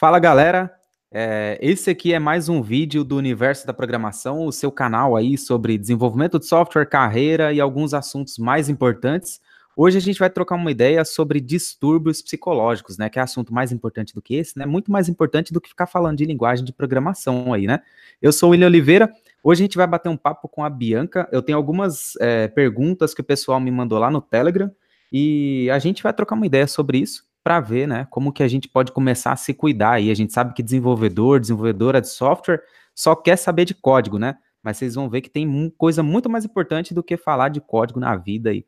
Fala galera, é, esse aqui é mais um vídeo do Universo da Programação, o seu canal aí sobre desenvolvimento de software, carreira e alguns assuntos mais importantes. Hoje a gente vai trocar uma ideia sobre distúrbios psicológicos, né? Que é assunto mais importante do que esse, né? Muito mais importante do que ficar falando de linguagem de programação aí, né? Eu sou o William Oliveira. Hoje a gente vai bater um papo com a Bianca. Eu tenho algumas é, perguntas que o pessoal me mandou lá no Telegram e a gente vai trocar uma ideia sobre isso para ver, né, como que a gente pode começar a se cuidar. E a gente sabe que desenvolvedor, desenvolvedora de software só quer saber de código, né? Mas vocês vão ver que tem coisa muito mais importante do que falar de código na vida aí.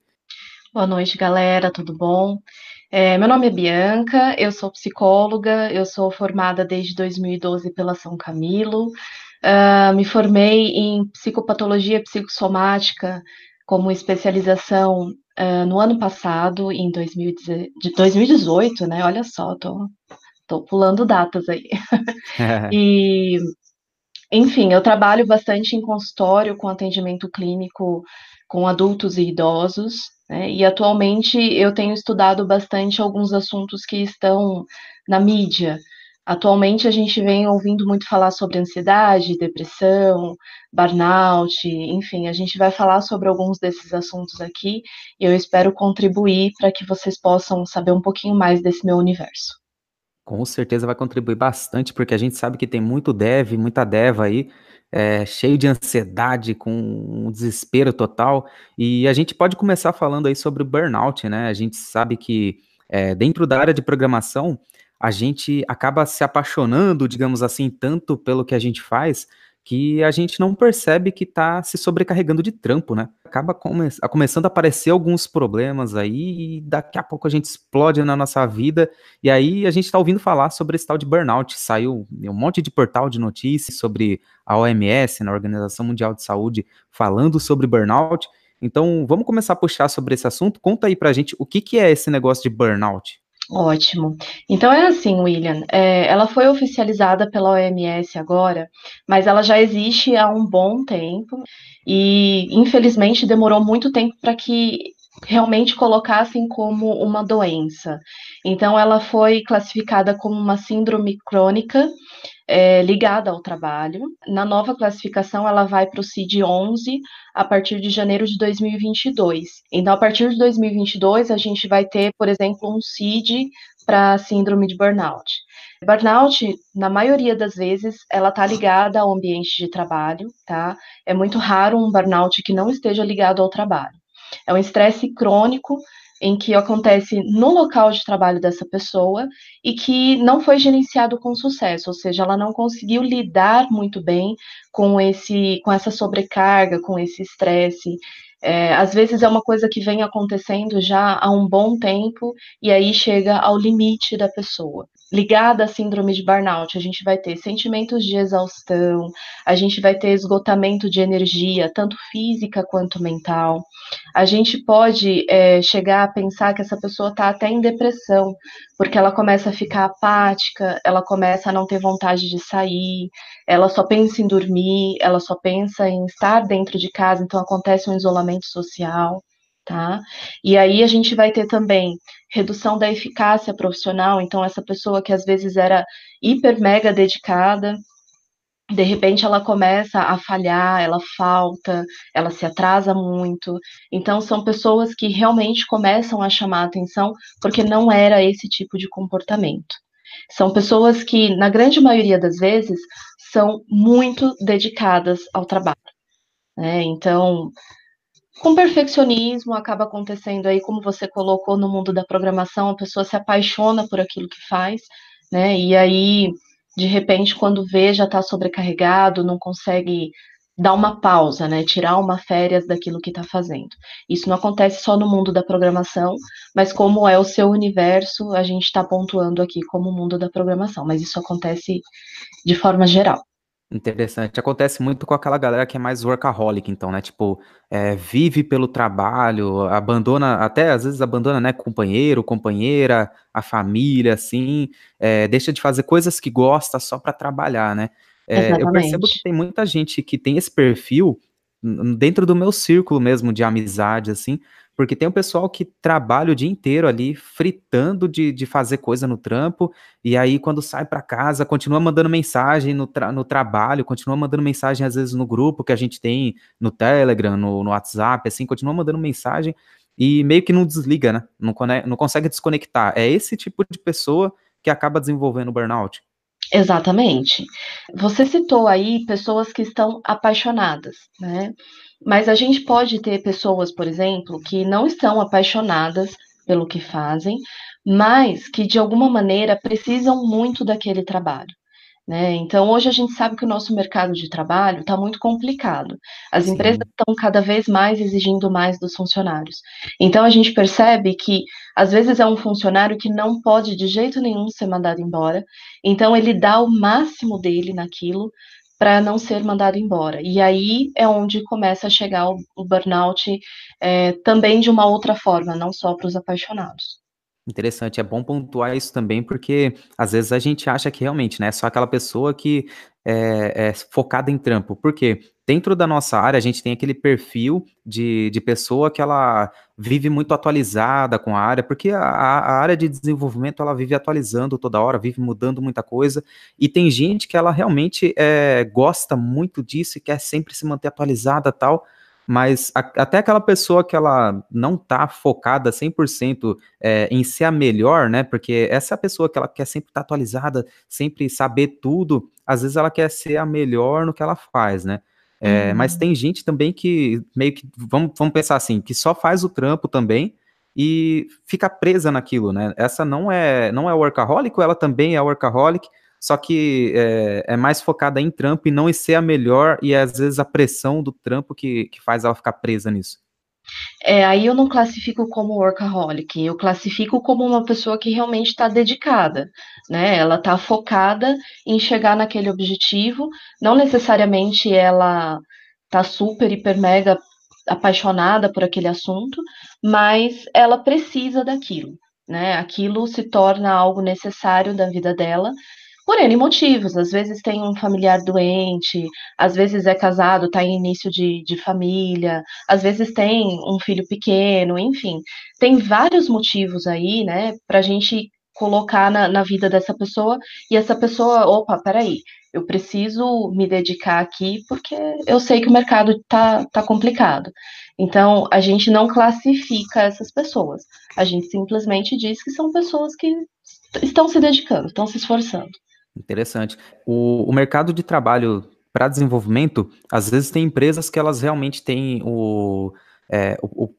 Boa noite, galera, tudo bom? É, meu nome é Bianca, eu sou psicóloga, eu sou formada desde 2012 pela São Camilo, uh, me formei em psicopatologia psicossomática como especialização uh, no ano passado, em 2018, né? Olha só, tô, tô pulando datas aí. e, enfim, eu trabalho bastante em consultório com atendimento clínico com adultos e idosos, né? E atualmente eu tenho estudado bastante alguns assuntos que estão na mídia, Atualmente a gente vem ouvindo muito falar sobre ansiedade, depressão, burnout, enfim, a gente vai falar sobre alguns desses assuntos aqui e eu espero contribuir para que vocês possam saber um pouquinho mais desse meu universo. Com certeza vai contribuir bastante, porque a gente sabe que tem muito dev, muita deva aí, é, cheio de ansiedade, com um desespero total, e a gente pode começar falando aí sobre burnout, né? A gente sabe que é, dentro da área de programação, a gente acaba se apaixonando, digamos assim, tanto pelo que a gente faz, que a gente não percebe que está se sobrecarregando de trampo, né? Acaba come começando a aparecer alguns problemas aí e daqui a pouco a gente explode na nossa vida e aí a gente está ouvindo falar sobre esse tal de burnout. Saiu um monte de portal de notícias sobre a OMS, na Organização Mundial de Saúde, falando sobre burnout. Então, vamos começar a puxar sobre esse assunto. Conta aí pra gente o que, que é esse negócio de burnout. Ótimo. Então é assim, William. É, ela foi oficializada pela OMS agora, mas ela já existe há um bom tempo e, infelizmente, demorou muito tempo para que realmente colocassem como uma doença. Então, ela foi classificada como uma síndrome crônica é, ligada ao trabalho. Na nova classificação, ela vai para o CID-11 a partir de janeiro de 2022. Então, a partir de 2022, a gente vai ter, por exemplo, um CID para síndrome de burnout. Burnout, na maioria das vezes, ela está ligada ao ambiente de trabalho, tá? É muito raro um burnout que não esteja ligado ao trabalho. É um estresse crônico em que acontece no local de trabalho dessa pessoa e que não foi gerenciado com sucesso, ou seja, ela não conseguiu lidar muito bem com esse, com essa sobrecarga, com esse estresse. É, às vezes é uma coisa que vem acontecendo já há um bom tempo e aí chega ao limite da pessoa ligada à síndrome de burnout, a gente vai ter sentimentos de exaustão, a gente vai ter esgotamento de energia, tanto física quanto mental. A gente pode é, chegar a pensar que essa pessoa está até em depressão, porque ela começa a ficar apática, ela começa a não ter vontade de sair, ela só pensa em dormir, ela só pensa em estar dentro de casa, então acontece um isolamento social tá? E aí a gente vai ter também redução da eficácia profissional, então essa pessoa que às vezes era hiper mega dedicada, de repente ela começa a falhar, ela falta, ela se atrasa muito. Então são pessoas que realmente começam a chamar a atenção porque não era esse tipo de comportamento. São pessoas que, na grande maioria das vezes, são muito dedicadas ao trabalho. Né? Então, com perfeccionismo acaba acontecendo aí, como você colocou no mundo da programação, a pessoa se apaixona por aquilo que faz, né? E aí, de repente, quando vê, já está sobrecarregado, não consegue dar uma pausa, né? Tirar uma férias daquilo que está fazendo. Isso não acontece só no mundo da programação, mas como é o seu universo, a gente está pontuando aqui como o mundo da programação, mas isso acontece de forma geral. Interessante. Acontece muito com aquela galera que é mais workaholic, então, né? Tipo, é, vive pelo trabalho, abandona, até às vezes abandona, né? Companheiro, companheira, a família, assim, é, deixa de fazer coisas que gosta só para trabalhar, né? É, eu percebo que tem muita gente que tem esse perfil dentro do meu círculo mesmo de amizade, assim, porque tem o pessoal que trabalha o dia inteiro ali, fritando de, de fazer coisa no trampo, e aí quando sai para casa, continua mandando mensagem no, tra no trabalho, continua mandando mensagem às vezes no grupo que a gente tem no Telegram, no, no WhatsApp, assim, continua mandando mensagem e meio que não desliga, né? Não, não consegue desconectar. É esse tipo de pessoa que acaba desenvolvendo burnout. Exatamente. Você citou aí pessoas que estão apaixonadas, né? Mas a gente pode ter pessoas, por exemplo, que não estão apaixonadas pelo que fazem, mas que de alguma maneira precisam muito daquele trabalho. Né? Então, hoje a gente sabe que o nosso mercado de trabalho está muito complicado. As Sim. empresas estão cada vez mais exigindo mais dos funcionários. Então, a gente percebe que, às vezes, é um funcionário que não pode de jeito nenhum ser mandado embora. Então, ele dá o máximo dele naquilo para não ser mandado embora. E aí é onde começa a chegar o, burnout é, também de uma outra forma, não só para os apaixonados. Interessante, é bom pontuar isso também, porque às vezes a gente acha que realmente, né, é só aquela pessoa que é, é focada em trampo. Por quê? Dentro da nossa área, a gente tem aquele perfil de, de pessoa que ela vive muito atualizada com a área, porque a, a área de desenvolvimento ela vive atualizando toda hora, vive mudando muita coisa, e tem gente que ela realmente é, gosta muito disso e quer sempre se manter atualizada tal, mas a, até aquela pessoa que ela não tá focada 100% é, em ser a melhor, né? Porque essa é pessoa que ela quer sempre estar tá atualizada, sempre saber tudo, às vezes ela quer ser a melhor no que ela faz, né? É, uhum. Mas tem gente também que meio que, vamos, vamos pensar assim, que só faz o trampo também e fica presa naquilo, né? Essa não é não é workaholic, ela também é workaholic, só que é, é, mais focada em trampo e não em ser a melhor, e às vezes a pressão do trampo que, que faz ela ficar presa nisso. É, aí eu não classifico como workaholic, eu classifico como uma pessoa que realmente está dedicada, né? Ela está focada em chegar naquele objetivo, não necessariamente ela está super, hiper, mega apaixonada por aquele assunto, mas ela precisa daquilo, né? Aquilo se torna algo necessário da vida dela por N motivos. Às vezes tem um familiar doente, às vezes é casado, está em início de, de família, às vezes tem um filho pequeno, enfim. Tem vários motivos aí, né, para a gente colocar na, na vida dessa pessoa e essa pessoa, opa, peraí, eu preciso me dedicar aqui porque eu sei que o mercado tá, tá complicado. Então, a gente não classifica essas pessoas. A gente simplesmente diz que são pessoas que estão se dedicando, estão se esforçando. Interessante. O, o mercado de trabalho para desenvolvimento, às vezes tem empresas que elas realmente têm o, é, o, o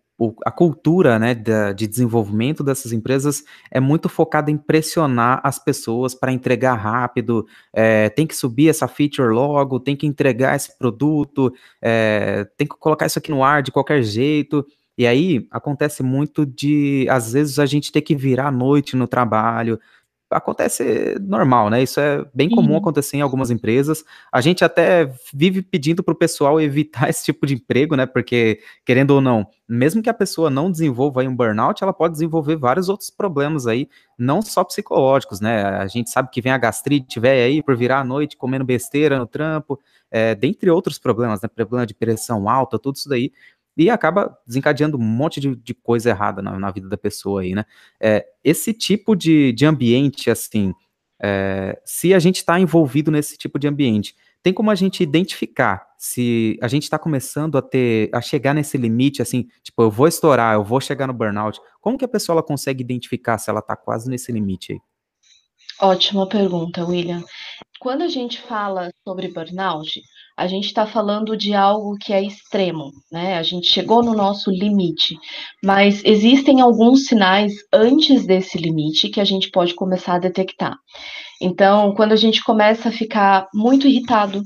a cultura né, da, de desenvolvimento dessas empresas é muito focada em pressionar as pessoas para entregar rápido, é, tem que subir essa feature logo, tem que entregar esse produto, é, tem que colocar isso aqui no ar de qualquer jeito. E aí acontece muito de, às vezes, a gente ter que virar à noite no trabalho, acontece normal, né? Isso é bem comum uhum. acontecer em algumas empresas. A gente até vive pedindo para o pessoal evitar esse tipo de emprego, né? Porque, querendo ou não, mesmo que a pessoa não desenvolva um burnout, ela pode desenvolver vários outros problemas aí, não só psicológicos, né? A gente sabe que vem a gastrite velha aí por virar à noite comendo besteira no trampo, é, dentre outros problemas, né? Problema de pressão alta, tudo isso daí e acaba desencadeando um monte de, de coisa errada na, na, vida da pessoa aí, né? É, esse tipo de, de ambiente, assim, é, se a gente está envolvido nesse tipo de ambiente, tem como a gente identificar se a gente está começando a ter, a chegar nesse limite, assim, tipo, eu vou estourar, eu vou chegar no burnout. Como que a pessoa ela consegue identificar se ela está quase nesse limite aí? Ótima pergunta, William. Quando a gente fala sobre burnout, a gente está falando de algo que é extremo, né? A gente chegou no nosso limite, mas existem alguns sinais antes desse limite que a gente pode começar a detectar. Então, quando a gente começa a ficar muito irritado,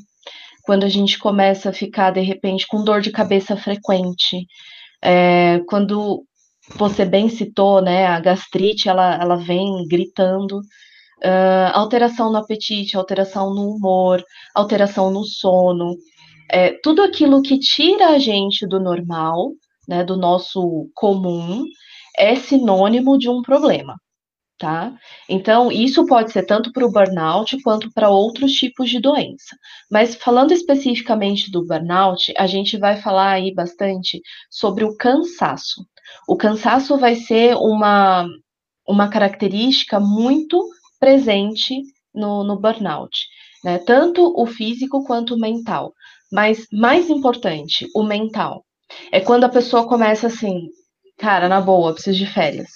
quando a gente começa a ficar, de repente, com dor de cabeça frequente, é, quando você bem citou, né, a gastrite, ela, ela vem gritando, uh, alteração no apetite, alteração no humor, alteração no sono, é, tudo aquilo que tira a gente do normal, né, do nosso comum, é sinônimo de um problema. Tá? Então, isso pode ser tanto para o burnout quanto para outros tipos de doença. Mas falando especificamente do burnout, a gente vai falar aí bastante sobre o cansaço. O cansaço vai ser uma, uma característica muito presente no, no burnout, né? Tanto o físico quanto o mental. Mas mais importante, o mental. É quando a pessoa começa assim, cara, na boa, preciso de férias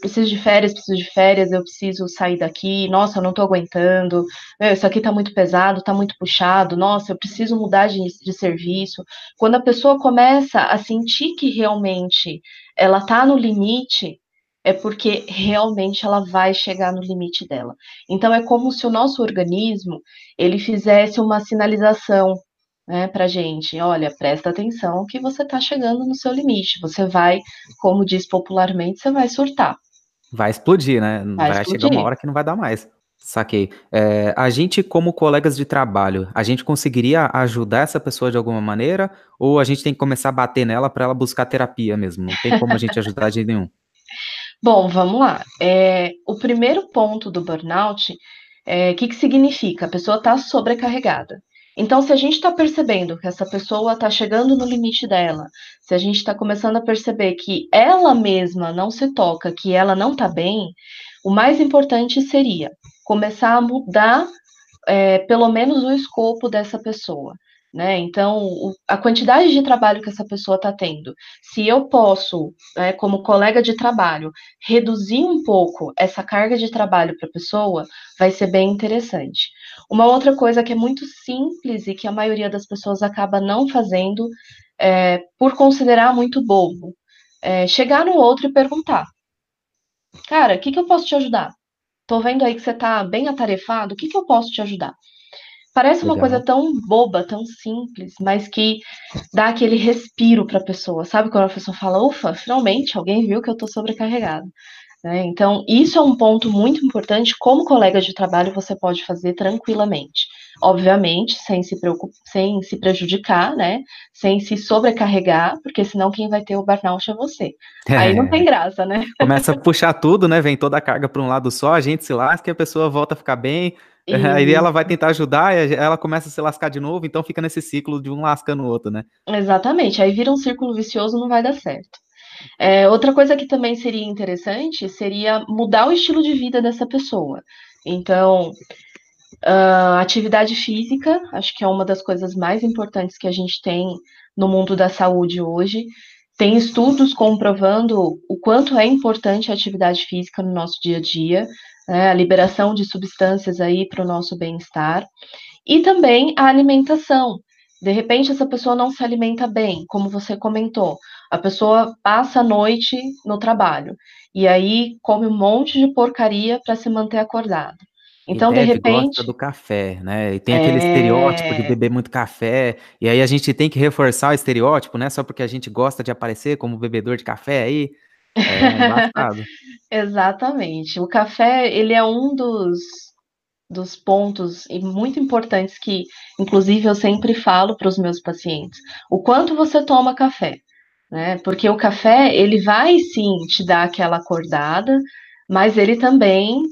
preciso de férias, preciso de férias, eu preciso sair daqui, nossa, eu não tô aguentando, meu, isso aqui tá muito pesado, tá muito puxado, nossa, eu preciso mudar de, de serviço. Quando a pessoa começa a sentir que realmente ela tá no limite, é porque realmente ela vai chegar no limite dela. Então é como se o nosso organismo ele fizesse uma sinalização né, para gente, olha, presta atenção que você está chegando no seu limite, você vai, como diz popularmente, você vai surtar. Vai explodir, né? Vai, vai chegar uma hora que não vai dar mais. Saquei. É, a gente, como colegas de trabalho, a gente conseguiria ajudar essa pessoa de alguma maneira? Ou a gente tem que começar a bater nela para ela buscar terapia mesmo? Não tem como a gente ajudar de nenhum. Bom, vamos lá. É, o primeiro ponto do burnout, o é, que, que significa? A pessoa está sobrecarregada. Então, se a gente está percebendo que essa pessoa está chegando no limite dela, se a gente está começando a perceber que ela mesma não se toca, que ela não está bem, o mais importante seria começar a mudar é, pelo menos o escopo dessa pessoa. Né? Então, a quantidade de trabalho que essa pessoa está tendo, se eu posso, né, como colega de trabalho, reduzir um pouco essa carga de trabalho para a pessoa, vai ser bem interessante. Uma outra coisa que é muito simples e que a maioria das pessoas acaba não fazendo, é, por considerar muito bobo, é chegar no outro e perguntar: Cara, o que, que eu posso te ajudar? Tô vendo aí que você está bem atarefado, o que, que eu posso te ajudar? Parece Legal. uma coisa tão boba, tão simples, mas que dá aquele respiro para a pessoa. Sabe quando a pessoa fala, ufa, finalmente alguém viu que eu estou sobrecarregado. Né? Então, isso é um ponto muito importante. Como colega de trabalho, você pode fazer tranquilamente. Obviamente, sem se, preocupar, sem se prejudicar, né? Sem se sobrecarregar, porque senão quem vai ter o burnout é você. É. Aí não tem graça, né? Começa a puxar tudo, né? Vem toda a carga para um lado só, a gente se lasca e a pessoa volta a ficar bem, e... Aí ela vai tentar ajudar e ela começa a se lascar de novo, então fica nesse ciclo de um lascando o outro, né? Exatamente, aí vira um círculo vicioso, não vai dar certo. É, outra coisa que também seria interessante seria mudar o estilo de vida dessa pessoa. Então, uh, atividade física, acho que é uma das coisas mais importantes que a gente tem no mundo da saúde hoje. Tem estudos comprovando o quanto é importante a atividade física no nosso dia a dia né, a liberação de substâncias aí para o nosso bem-estar, e também a alimentação. De repente, essa pessoa não se alimenta bem, como você comentou. A pessoa passa a noite no trabalho e aí come um monte de porcaria para se manter acordada. Então, de repente. gosta do café, né? E tem aquele é... estereótipo de beber muito café. E aí a gente tem que reforçar o estereótipo, né? Só porque a gente gosta de aparecer como bebedor de café aí. É Exatamente. O café, ele é um dos, dos pontos e muito importantes que, inclusive, eu sempre falo para os meus pacientes. O quanto você toma café, né? Porque o café, ele vai sim te dar aquela acordada, mas ele também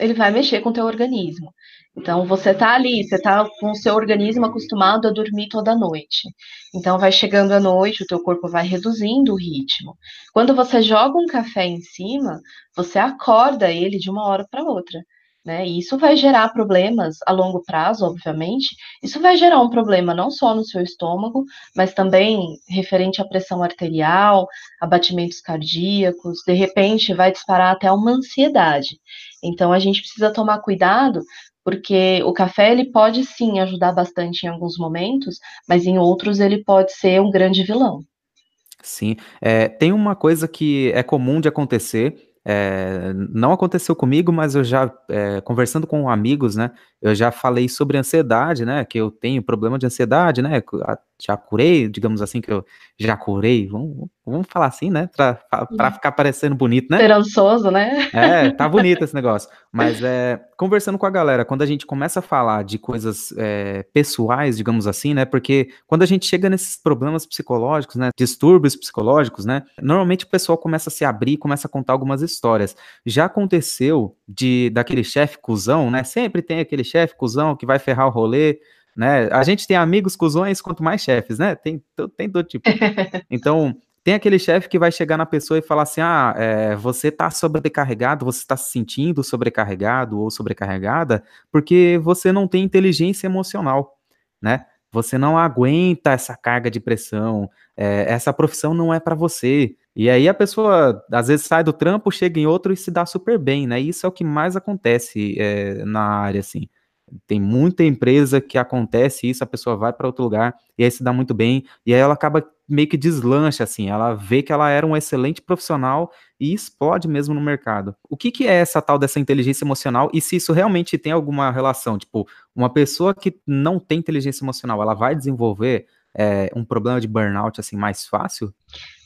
ele vai mexer com o teu organismo. Então, você está ali, você está com o seu organismo acostumado a dormir toda noite. Então, vai chegando a noite, o teu corpo vai reduzindo o ritmo. Quando você joga um café em cima, você acorda ele de uma hora para outra. Né? E isso vai gerar problemas a longo prazo, obviamente. Isso vai gerar um problema não só no seu estômago, mas também referente à pressão arterial, a batimentos cardíacos. De repente, vai disparar até uma ansiedade. Então, a gente precisa tomar cuidado porque o café ele pode sim ajudar bastante em alguns momentos, mas em outros ele pode ser um grande vilão. Sim, é, tem uma coisa que é comum de acontecer, é, não aconteceu comigo, mas eu já, é, conversando com amigos, né, eu já falei sobre ansiedade, né, que eu tenho problema de ansiedade, né, já curei, digamos assim, que eu já curei, vamos, vamos falar assim, né? Pra, pra ficar parecendo bonito, né? Esperançoso, né? É, tá bonito esse negócio. Mas é, conversando com a galera, quando a gente começa a falar de coisas é, pessoais, digamos assim, né? Porque quando a gente chega nesses problemas psicológicos, né? Distúrbios psicológicos, né? Normalmente o pessoal começa a se abrir, começa a contar algumas histórias. Já aconteceu de daquele chefe cuzão, né? Sempre tem aquele chefe cuzão que vai ferrar o rolê né? A gente tem amigos cuzões quanto mais chefes, né? Tem, tem todo tipo. Então, tem aquele chefe que vai chegar na pessoa e falar assim: ah, é, você está sobrecarregado, você está se sentindo sobrecarregado ou sobrecarregada porque você não tem inteligência emocional, né? Você não aguenta essa carga de pressão, é, essa profissão não é para você. E aí a pessoa às vezes sai do trampo, chega em outro e se dá super bem, né? Isso é o que mais acontece é, na área, assim. Tem muita empresa que acontece isso, a pessoa vai para outro lugar e aí se dá muito bem, e aí ela acaba meio que deslancha, assim, ela vê que ela era um excelente profissional e explode mesmo no mercado. O que, que é essa tal dessa inteligência emocional e se isso realmente tem alguma relação? Tipo, uma pessoa que não tem inteligência emocional, ela vai desenvolver é, um problema de burnout assim mais fácil?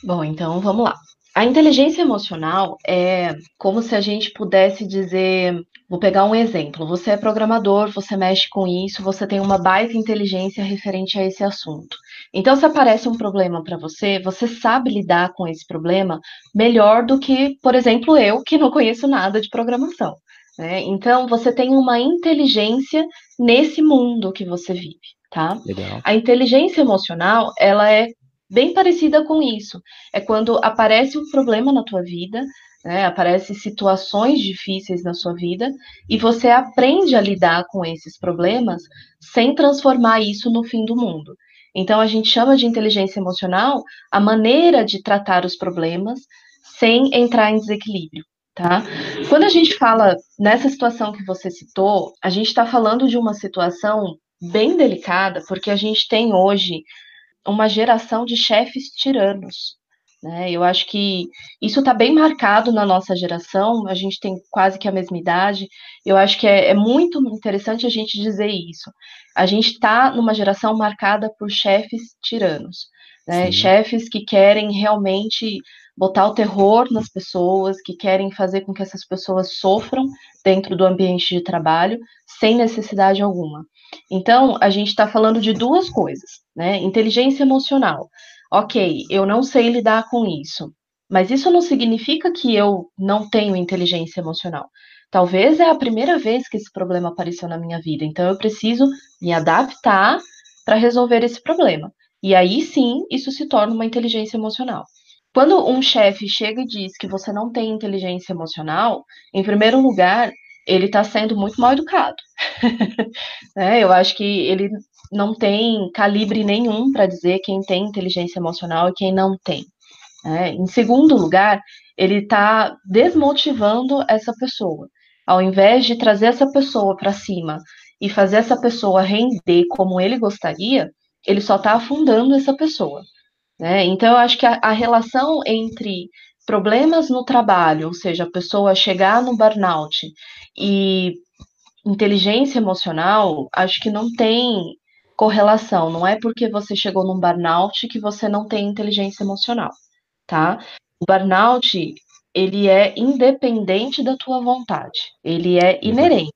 Bom, então vamos lá. A inteligência emocional é como se a gente pudesse dizer. Vou pegar um exemplo. Você é programador, você mexe com isso, você tem uma baita inteligência referente a esse assunto. Então, se aparece um problema para você, você sabe lidar com esse problema melhor do que, por exemplo, eu, que não conheço nada de programação. Né? Então, você tem uma inteligência nesse mundo que você vive. Tá? Legal. A inteligência emocional, ela é bem parecida com isso. É quando aparece um problema na tua vida, né, aparecem situações difíceis na sua vida, e você aprende a lidar com esses problemas sem transformar isso no fim do mundo. Então, a gente chama de inteligência emocional a maneira de tratar os problemas sem entrar em desequilíbrio. Tá? Quando a gente fala nessa situação que você citou, a gente está falando de uma situação bem delicada, porque a gente tem hoje uma geração de chefes tiranos. Né? Eu acho que isso está bem marcado na nossa geração, a gente tem quase que a mesma idade. Eu acho que é, é muito interessante a gente dizer isso. A gente está numa geração marcada por chefes tiranos, né? chefes que querem realmente botar o terror nas pessoas, que querem fazer com que essas pessoas sofram dentro do ambiente de trabalho sem necessidade alguma. Então, a gente está falando de duas coisas, né? Inteligência emocional. Ok, eu não sei lidar com isso, mas isso não significa que eu não tenho inteligência emocional. Talvez é a primeira vez que esse problema apareceu na minha vida, então eu preciso me adaptar para resolver esse problema. E aí sim, isso se torna uma inteligência emocional. Quando um chefe chega e diz que você não tem inteligência emocional, em primeiro lugar, ele está sendo muito mal educado. né? Eu acho que ele não tem calibre nenhum para dizer quem tem inteligência emocional e quem não tem. Né? Em segundo lugar, ele está desmotivando essa pessoa. Ao invés de trazer essa pessoa para cima e fazer essa pessoa render como ele gostaria, ele só está afundando essa pessoa. Né? Então, eu acho que a, a relação entre problemas no trabalho, ou seja, a pessoa chegar no burnout e inteligência emocional, acho que não tem correlação. Não é porque você chegou num burnout que você não tem inteligência emocional, tá? O burnout, ele é independente da tua vontade. Ele é inerente.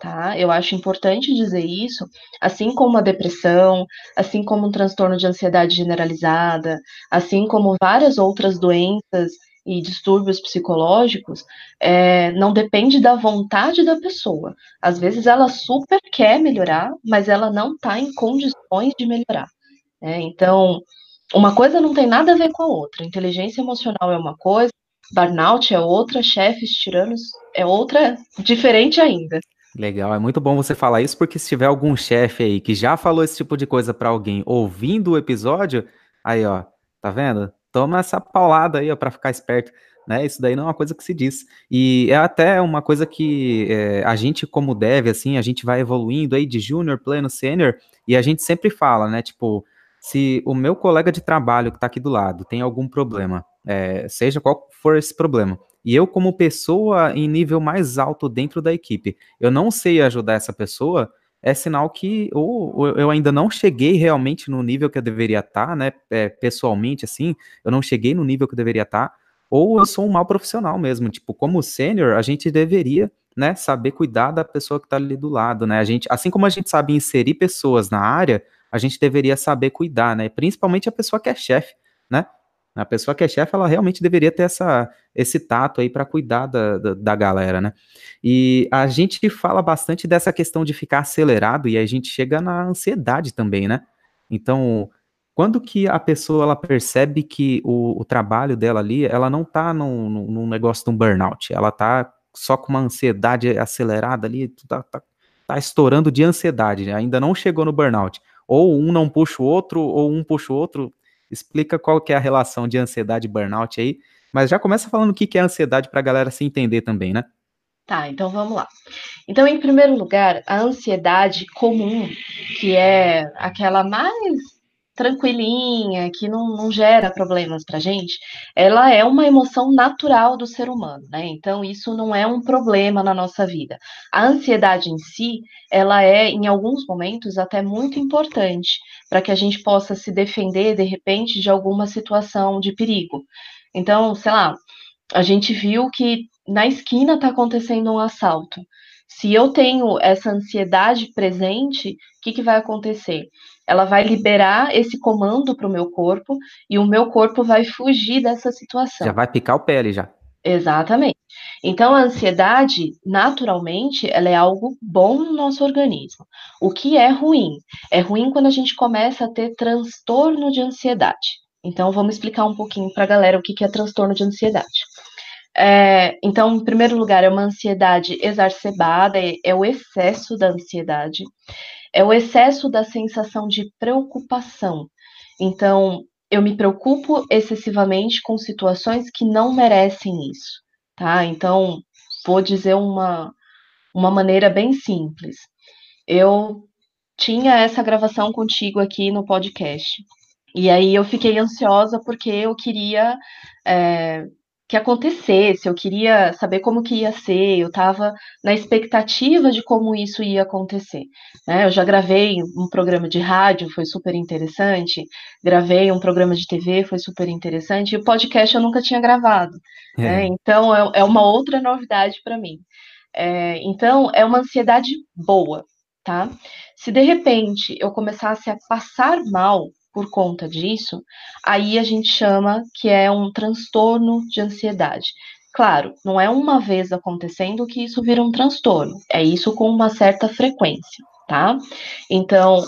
Tá? Eu acho importante dizer isso, assim como a depressão, assim como um transtorno de ansiedade generalizada, assim como várias outras doenças e distúrbios psicológicos é, não depende da vontade da pessoa. Às vezes ela super quer melhorar, mas ela não está em condições de melhorar. Né? Então, uma coisa não tem nada a ver com a outra. Inteligência emocional é uma coisa, burnout é outra, chefes tiranos é outra, diferente ainda. Legal, é muito bom você falar isso, porque se tiver algum chefe aí que já falou esse tipo de coisa para alguém ouvindo o episódio, aí ó, tá vendo? Toma essa paulada aí, para ficar esperto. Né, isso daí não é uma coisa que se diz. E é até uma coisa que é, a gente, como deve, assim, a gente vai evoluindo aí de júnior, pleno, sênior, e a gente sempre fala, né? Tipo, se o meu colega de trabalho que está aqui do lado tem algum problema, é, seja qual for esse problema, e eu, como pessoa em nível mais alto dentro da equipe, eu não sei ajudar essa pessoa, é sinal que ou, eu ainda não cheguei realmente no nível que eu deveria estar, né? É, pessoalmente, assim, eu não cheguei no nível que eu deveria estar, ou eu sou um mau profissional mesmo. Tipo, como sênior, a gente deveria, né, saber cuidar da pessoa que está ali do lado, né? A gente, assim como a gente sabe inserir pessoas na área, a gente deveria saber cuidar, né? Principalmente a pessoa que é chefe? A pessoa que é chefe, ela realmente deveria ter essa, esse tato aí para cuidar da, da, da, galera, né? E a gente fala bastante dessa questão de ficar acelerado e a gente chega na ansiedade também, né? Então, Quando que a pessoa ela percebe que o, o trabalho dela ali, ela não tá num, num negócio de um burnout, ela tá só com uma ansiedade acelerada ali, tá, tá, tá estourando de ansiedade, ainda não chegou no burnout. Ou um não puxa o outro, ou um puxa o outro. Explica qual que é a relação de ansiedade e burnout aí. Mas já começa falando o que é ansiedade para a galera se entender também, né? Tá, então vamos lá. Então, em primeiro lugar, a ansiedade comum, que é aquela mais tranquilinha, que não, não gera problemas para gente, ela é uma emoção natural do ser humano, né? Então, isso não é um problema na nossa vida. A ansiedade em si, ela é, em alguns momentos, até muito importante para que a gente possa se defender, de repente, de alguma situação de perigo. Então, sei lá, a gente viu que na esquina está acontecendo um assalto. Se eu tenho essa ansiedade presente, o que, que vai acontecer? Ela vai liberar esse comando para o meu corpo e o meu corpo vai fugir dessa situação. Já vai picar o pele já. Exatamente. Então, a ansiedade, naturalmente, ela é algo bom no nosso organismo. O que é ruim? É ruim quando a gente começa a ter transtorno de ansiedade. Então, vamos explicar um pouquinho para a galera o que é transtorno de ansiedade. É, então, em primeiro lugar, é uma ansiedade exacerbada, é, é o excesso da ansiedade é o excesso da sensação de preocupação. Então, eu me preocupo excessivamente com situações que não merecem isso, tá? Então, vou dizer uma, uma maneira bem simples. Eu tinha essa gravação contigo aqui no podcast. E aí eu fiquei ansiosa porque eu queria é, que acontecesse, eu queria saber como que ia ser, eu estava na expectativa de como isso ia acontecer. Né? Eu já gravei um programa de rádio, foi super interessante, gravei um programa de TV, foi super interessante, e o podcast eu nunca tinha gravado. É. Né? Então é, é, uma outra novidade para mim. É, então é uma ansiedade boa, tá? Se de repente eu começasse a passar mal por conta disso, aí a gente chama que é um transtorno de ansiedade. Claro, não é uma vez acontecendo que isso vira um transtorno, é isso com uma certa frequência, tá? Então,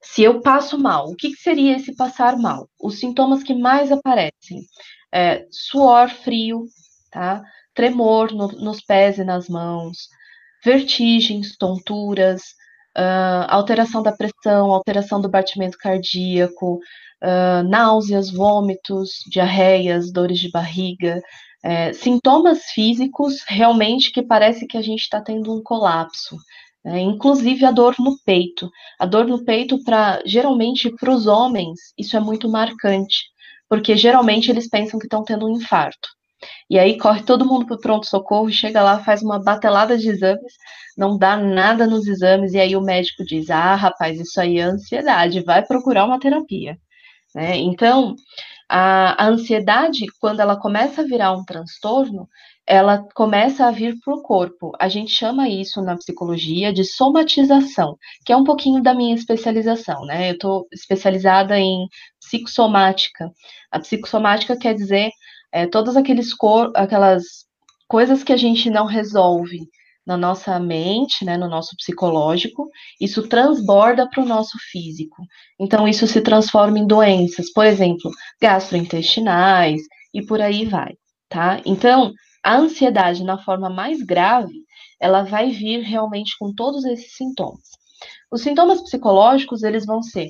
se eu passo mal, o que, seria esse passar mal? Os sintomas que mais aparecem é suor frio, tá? Tremor no, nos pés e nas mãos, vertigens, tonturas, uh, alteração da pressão, alteração do batimento cardíaco, uh, náuseas, vômitos, diarreias, dores de barriga, é, sintomas físicos realmente que parece que a gente está tendo um colapso. É, inclusive a dor no peito. A dor no peito, para geralmente para os homens, isso é muito marcante, porque geralmente eles pensam que estão tendo um infarto. E aí corre todo mundo para o pronto-socorro, chega lá, faz uma batelada de exames, não dá nada nos exames, e aí o médico diz: Ah, rapaz, isso aí é ansiedade, vai procurar uma terapia. Né? Então, a, a ansiedade, quando ela começa a virar um transtorno, ela começa a vir para o corpo. A gente chama isso na psicologia de somatização, que é um pouquinho da minha especialização, né? Eu estou especializada em psicossomática. A psicossomática quer dizer é, todas aqueles cor, aquelas coisas que a gente não resolve na nossa mente, né, no nosso psicológico, isso transborda para o nosso físico. Então, isso se transforma em doenças, por exemplo, gastrointestinais e por aí vai, tá? Então, a ansiedade na forma mais grave, ela vai vir realmente com todos esses sintomas. Os sintomas psicológicos, eles vão ser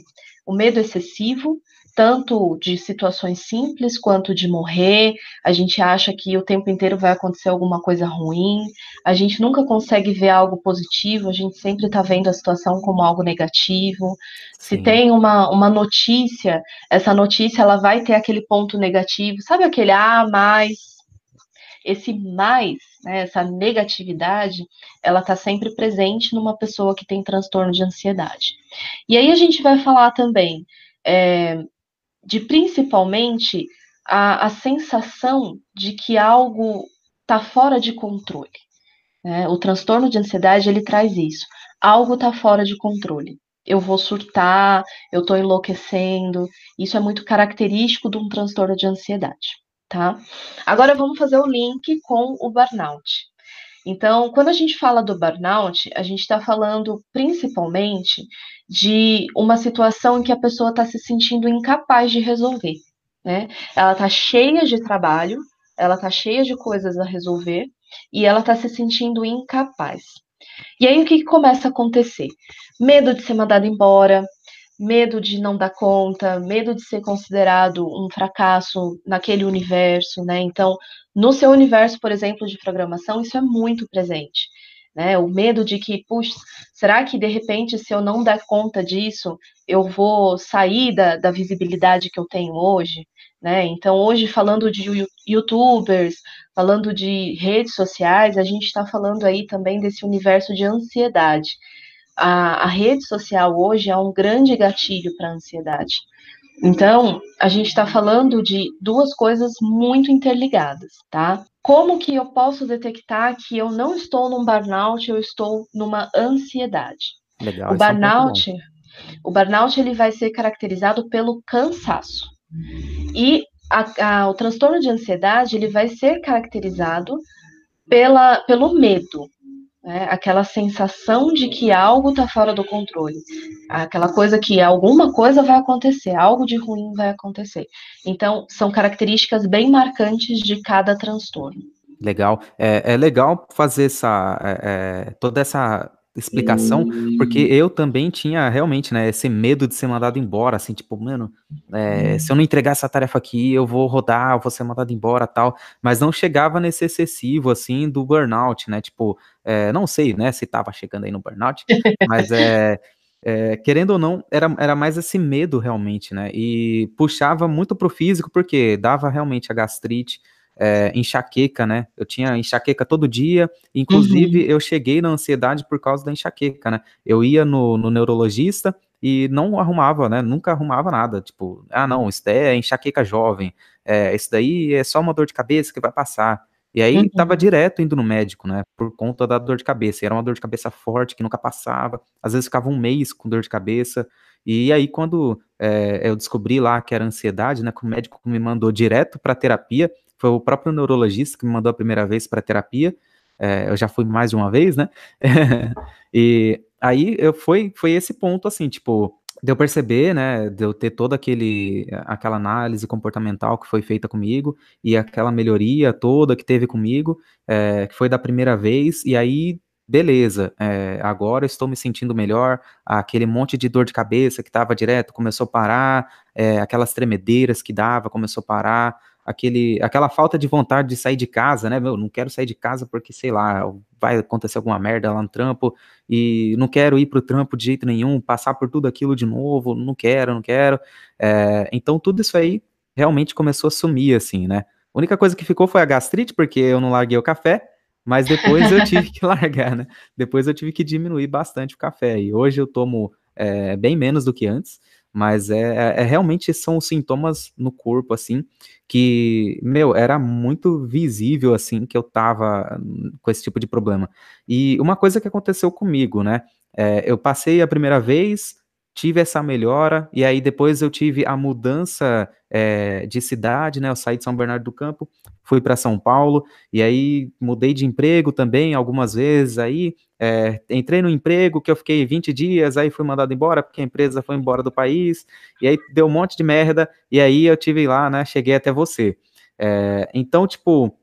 o medo excessivo, tanto de situações simples quanto de morrer. A gente acha que o tempo inteiro vai acontecer alguma coisa ruim. A gente nunca consegue ver algo positivo. A gente sempre está vendo a situação como algo negativo. Sim. Se tem uma, uma notícia, essa notícia ela vai ter aquele ponto negativo. Sabe aquele ah, mais esse mais, né, essa negatividade, ela está sempre presente numa pessoa que tem transtorno de ansiedade. E aí a gente vai falar também é, de principalmente a, a sensação de que algo está fora de controle. Né? O transtorno de ansiedade ele traz isso. Algo está fora de controle. Eu vou surtar, eu estou enlouquecendo. Isso é muito característico de um transtorno de ansiedade, tá? Agora vamos fazer o link com o burnout. Então, quando a gente fala do burnout, a gente está falando principalmente de uma situação em que a pessoa está se sentindo incapaz de resolver. Né? Ela está cheia de trabalho, ela está cheia de coisas a resolver e ela está se sentindo incapaz. E aí o que, que começa a acontecer? Medo de ser mandado embora, medo de não dar conta, medo de ser considerado um fracasso naquele universo, né? Então, no seu universo, por exemplo, de programação, isso é muito presente. Né, o medo de que, puxa, será que de repente, se eu não der conta disso, eu vou sair da, da visibilidade que eu tenho hoje? Né? Então, hoje, falando de youtubers, falando de redes sociais, a gente está falando aí também desse universo de ansiedade a, a rede social hoje é um grande gatilho para a ansiedade. Então, a gente está falando de duas coisas muito interligadas, tá? Como que eu posso detectar que eu não estou num burnout, eu estou numa ansiedade? Legal, o burnout, é o burnout ele vai ser caracterizado pelo cansaço. E a, a, o transtorno de ansiedade ele vai ser caracterizado pela, pelo medo né? aquela sensação de que algo está fora do controle, aquela coisa que alguma coisa vai acontecer, algo de ruim vai acontecer. Então, são características bem marcantes de cada transtorno. Legal. É, é legal fazer essa, é, é toda essa explicação, porque eu também tinha realmente, né, esse medo de ser mandado embora, assim, tipo, mano, é, se eu não entregar essa tarefa aqui, eu vou rodar, eu vou ser mandado embora, tal, mas não chegava nesse excessivo, assim, do burnout, né, tipo, é, não sei, né, se tava chegando aí no burnout, mas é, é, querendo ou não, era, era mais esse medo realmente, né, e puxava muito pro físico, porque dava realmente a gastrite, é, enxaqueca, né? Eu tinha enxaqueca todo dia, inclusive uhum. eu cheguei na ansiedade por causa da enxaqueca, né? Eu ia no, no, neurologista e não arrumava, né? Nunca arrumava nada. Tipo, ah, não, isso daí é enxaqueca jovem, é, isso daí é só uma dor de cabeça que vai passar. E aí uhum. tava direto indo no médico, né? Por conta da dor de cabeça. E era uma dor de cabeça forte que nunca passava. Às vezes ficava um mês com dor de cabeça. E aí, quando é, eu descobri lá que era ansiedade, né? Que o médico me mandou direto para terapia, foi o próprio neurologista que me mandou a primeira vez para terapia. É, eu já fui mais de uma vez, né? e aí eu foi, foi esse ponto assim, tipo, de eu perceber, né, de eu ter toda aquele, aquela análise comportamental que foi feita comigo e aquela melhoria toda que teve comigo, é, que foi da primeira vez, e aí, beleza, é, agora estou me sentindo melhor, aquele monte de dor de cabeça que estava direto começou a parar, é, aquelas tremedeiras que dava começou a parar, aquele, aquela falta de vontade de sair de casa, né? Meu, não quero sair de casa porque, sei lá, vai acontecer alguma merda lá no trampo e não quero ir pro trampo de jeito nenhum, passar por tudo aquilo de novo, não quero, não quero. É, então, tudo isso aí realmente começou a sumir, assim, né? A única coisa que ficou foi a gastrite, porque eu não larguei o café, mas depois eu tive que largar, né? Depois eu tive que diminuir bastante o café. E hoje eu tomo é, bem menos do que antes. Mas é, é, é, realmente são sintomas no corpo, assim, que, meu, era muito visível, assim, que eu tava com esse tipo de problema. E uma coisa que aconteceu comigo, né? É, eu passei a primeira vez, tive essa melhora, e aí depois eu tive a mudança é, de cidade, né? Eu saí de São Bernardo do Campo, fui para São Paulo, e aí mudei de emprego também algumas vezes, aí é, entrei no emprego que eu fiquei 20 dias, aí fui mandado embora porque a empresa foi embora do país, e aí deu um monte de merda, e aí eu tive lá, né? Cheguei até você. É, então, tipo,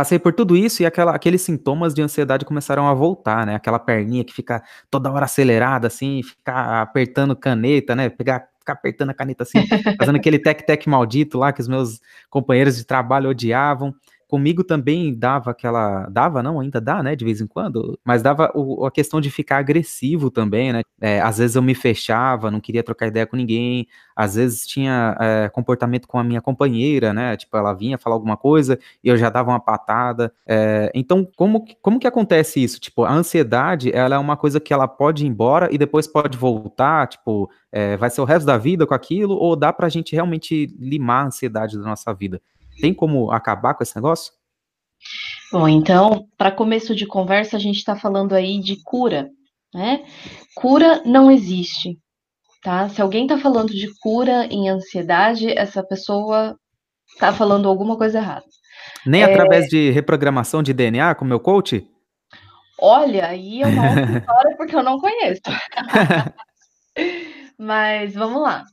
passei por tudo isso e aquela, aqueles sintomas de ansiedade começaram a voltar, né? Aquela perninha que fica toda hora acelerada, assim, ficar apertando caneta, né? Pegar, ficar apertando a caneta assim, fazendo aquele tec-tec maldito lá que os meus companheiros de trabalho odiavam. Comigo também dava aquela. Dava, não, ainda dá, né? De vez em quando. Mas dava o, a questão de ficar agressivo também, né? É, às vezes eu me fechava, não queria trocar ideia com ninguém. Às vezes tinha é, comportamento com a minha companheira, né? Tipo, ela vinha falar alguma coisa e eu já dava uma patada. É, então, como, como que acontece isso? Tipo, a ansiedade, ela é uma coisa que ela pode ir embora e depois pode voltar, tipo, é, vai ser o resto da vida com aquilo, ou dá pra gente realmente limar a ansiedade da nossa vida? Tem como acabar com esse negócio? Bom, então, para começo de conversa, a gente está falando aí de cura, né? Cura não existe, tá? Se alguém está falando de cura em ansiedade, essa pessoa está falando alguma coisa errada. Nem é... através de reprogramação de DNA, com meu coach? Olha, aí é uma outra história porque eu não conheço. Mas vamos lá.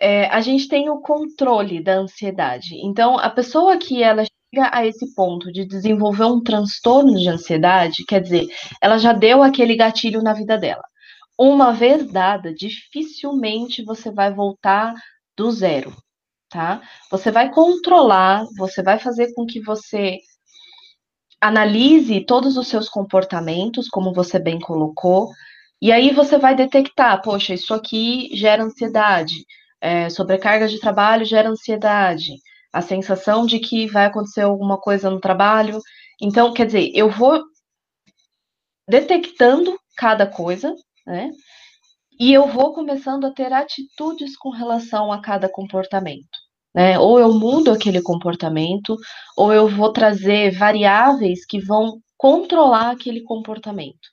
É, a gente tem o controle da ansiedade. Então, a pessoa que ela chega a esse ponto de desenvolver um transtorno de ansiedade, quer dizer, ela já deu aquele gatilho na vida dela. Uma vez dada, dificilmente você vai voltar do zero, tá? Você vai controlar, você vai fazer com que você analise todos os seus comportamentos, como você bem colocou, e aí você vai detectar, poxa, isso aqui gera ansiedade, é, sobrecarga de trabalho gera ansiedade, a sensação de que vai acontecer alguma coisa no trabalho. Então, quer dizer, eu vou detectando cada coisa, né? E eu vou começando a ter atitudes com relação a cada comportamento. Né? Ou eu mudo aquele comportamento, ou eu vou trazer variáveis que vão controlar aquele comportamento.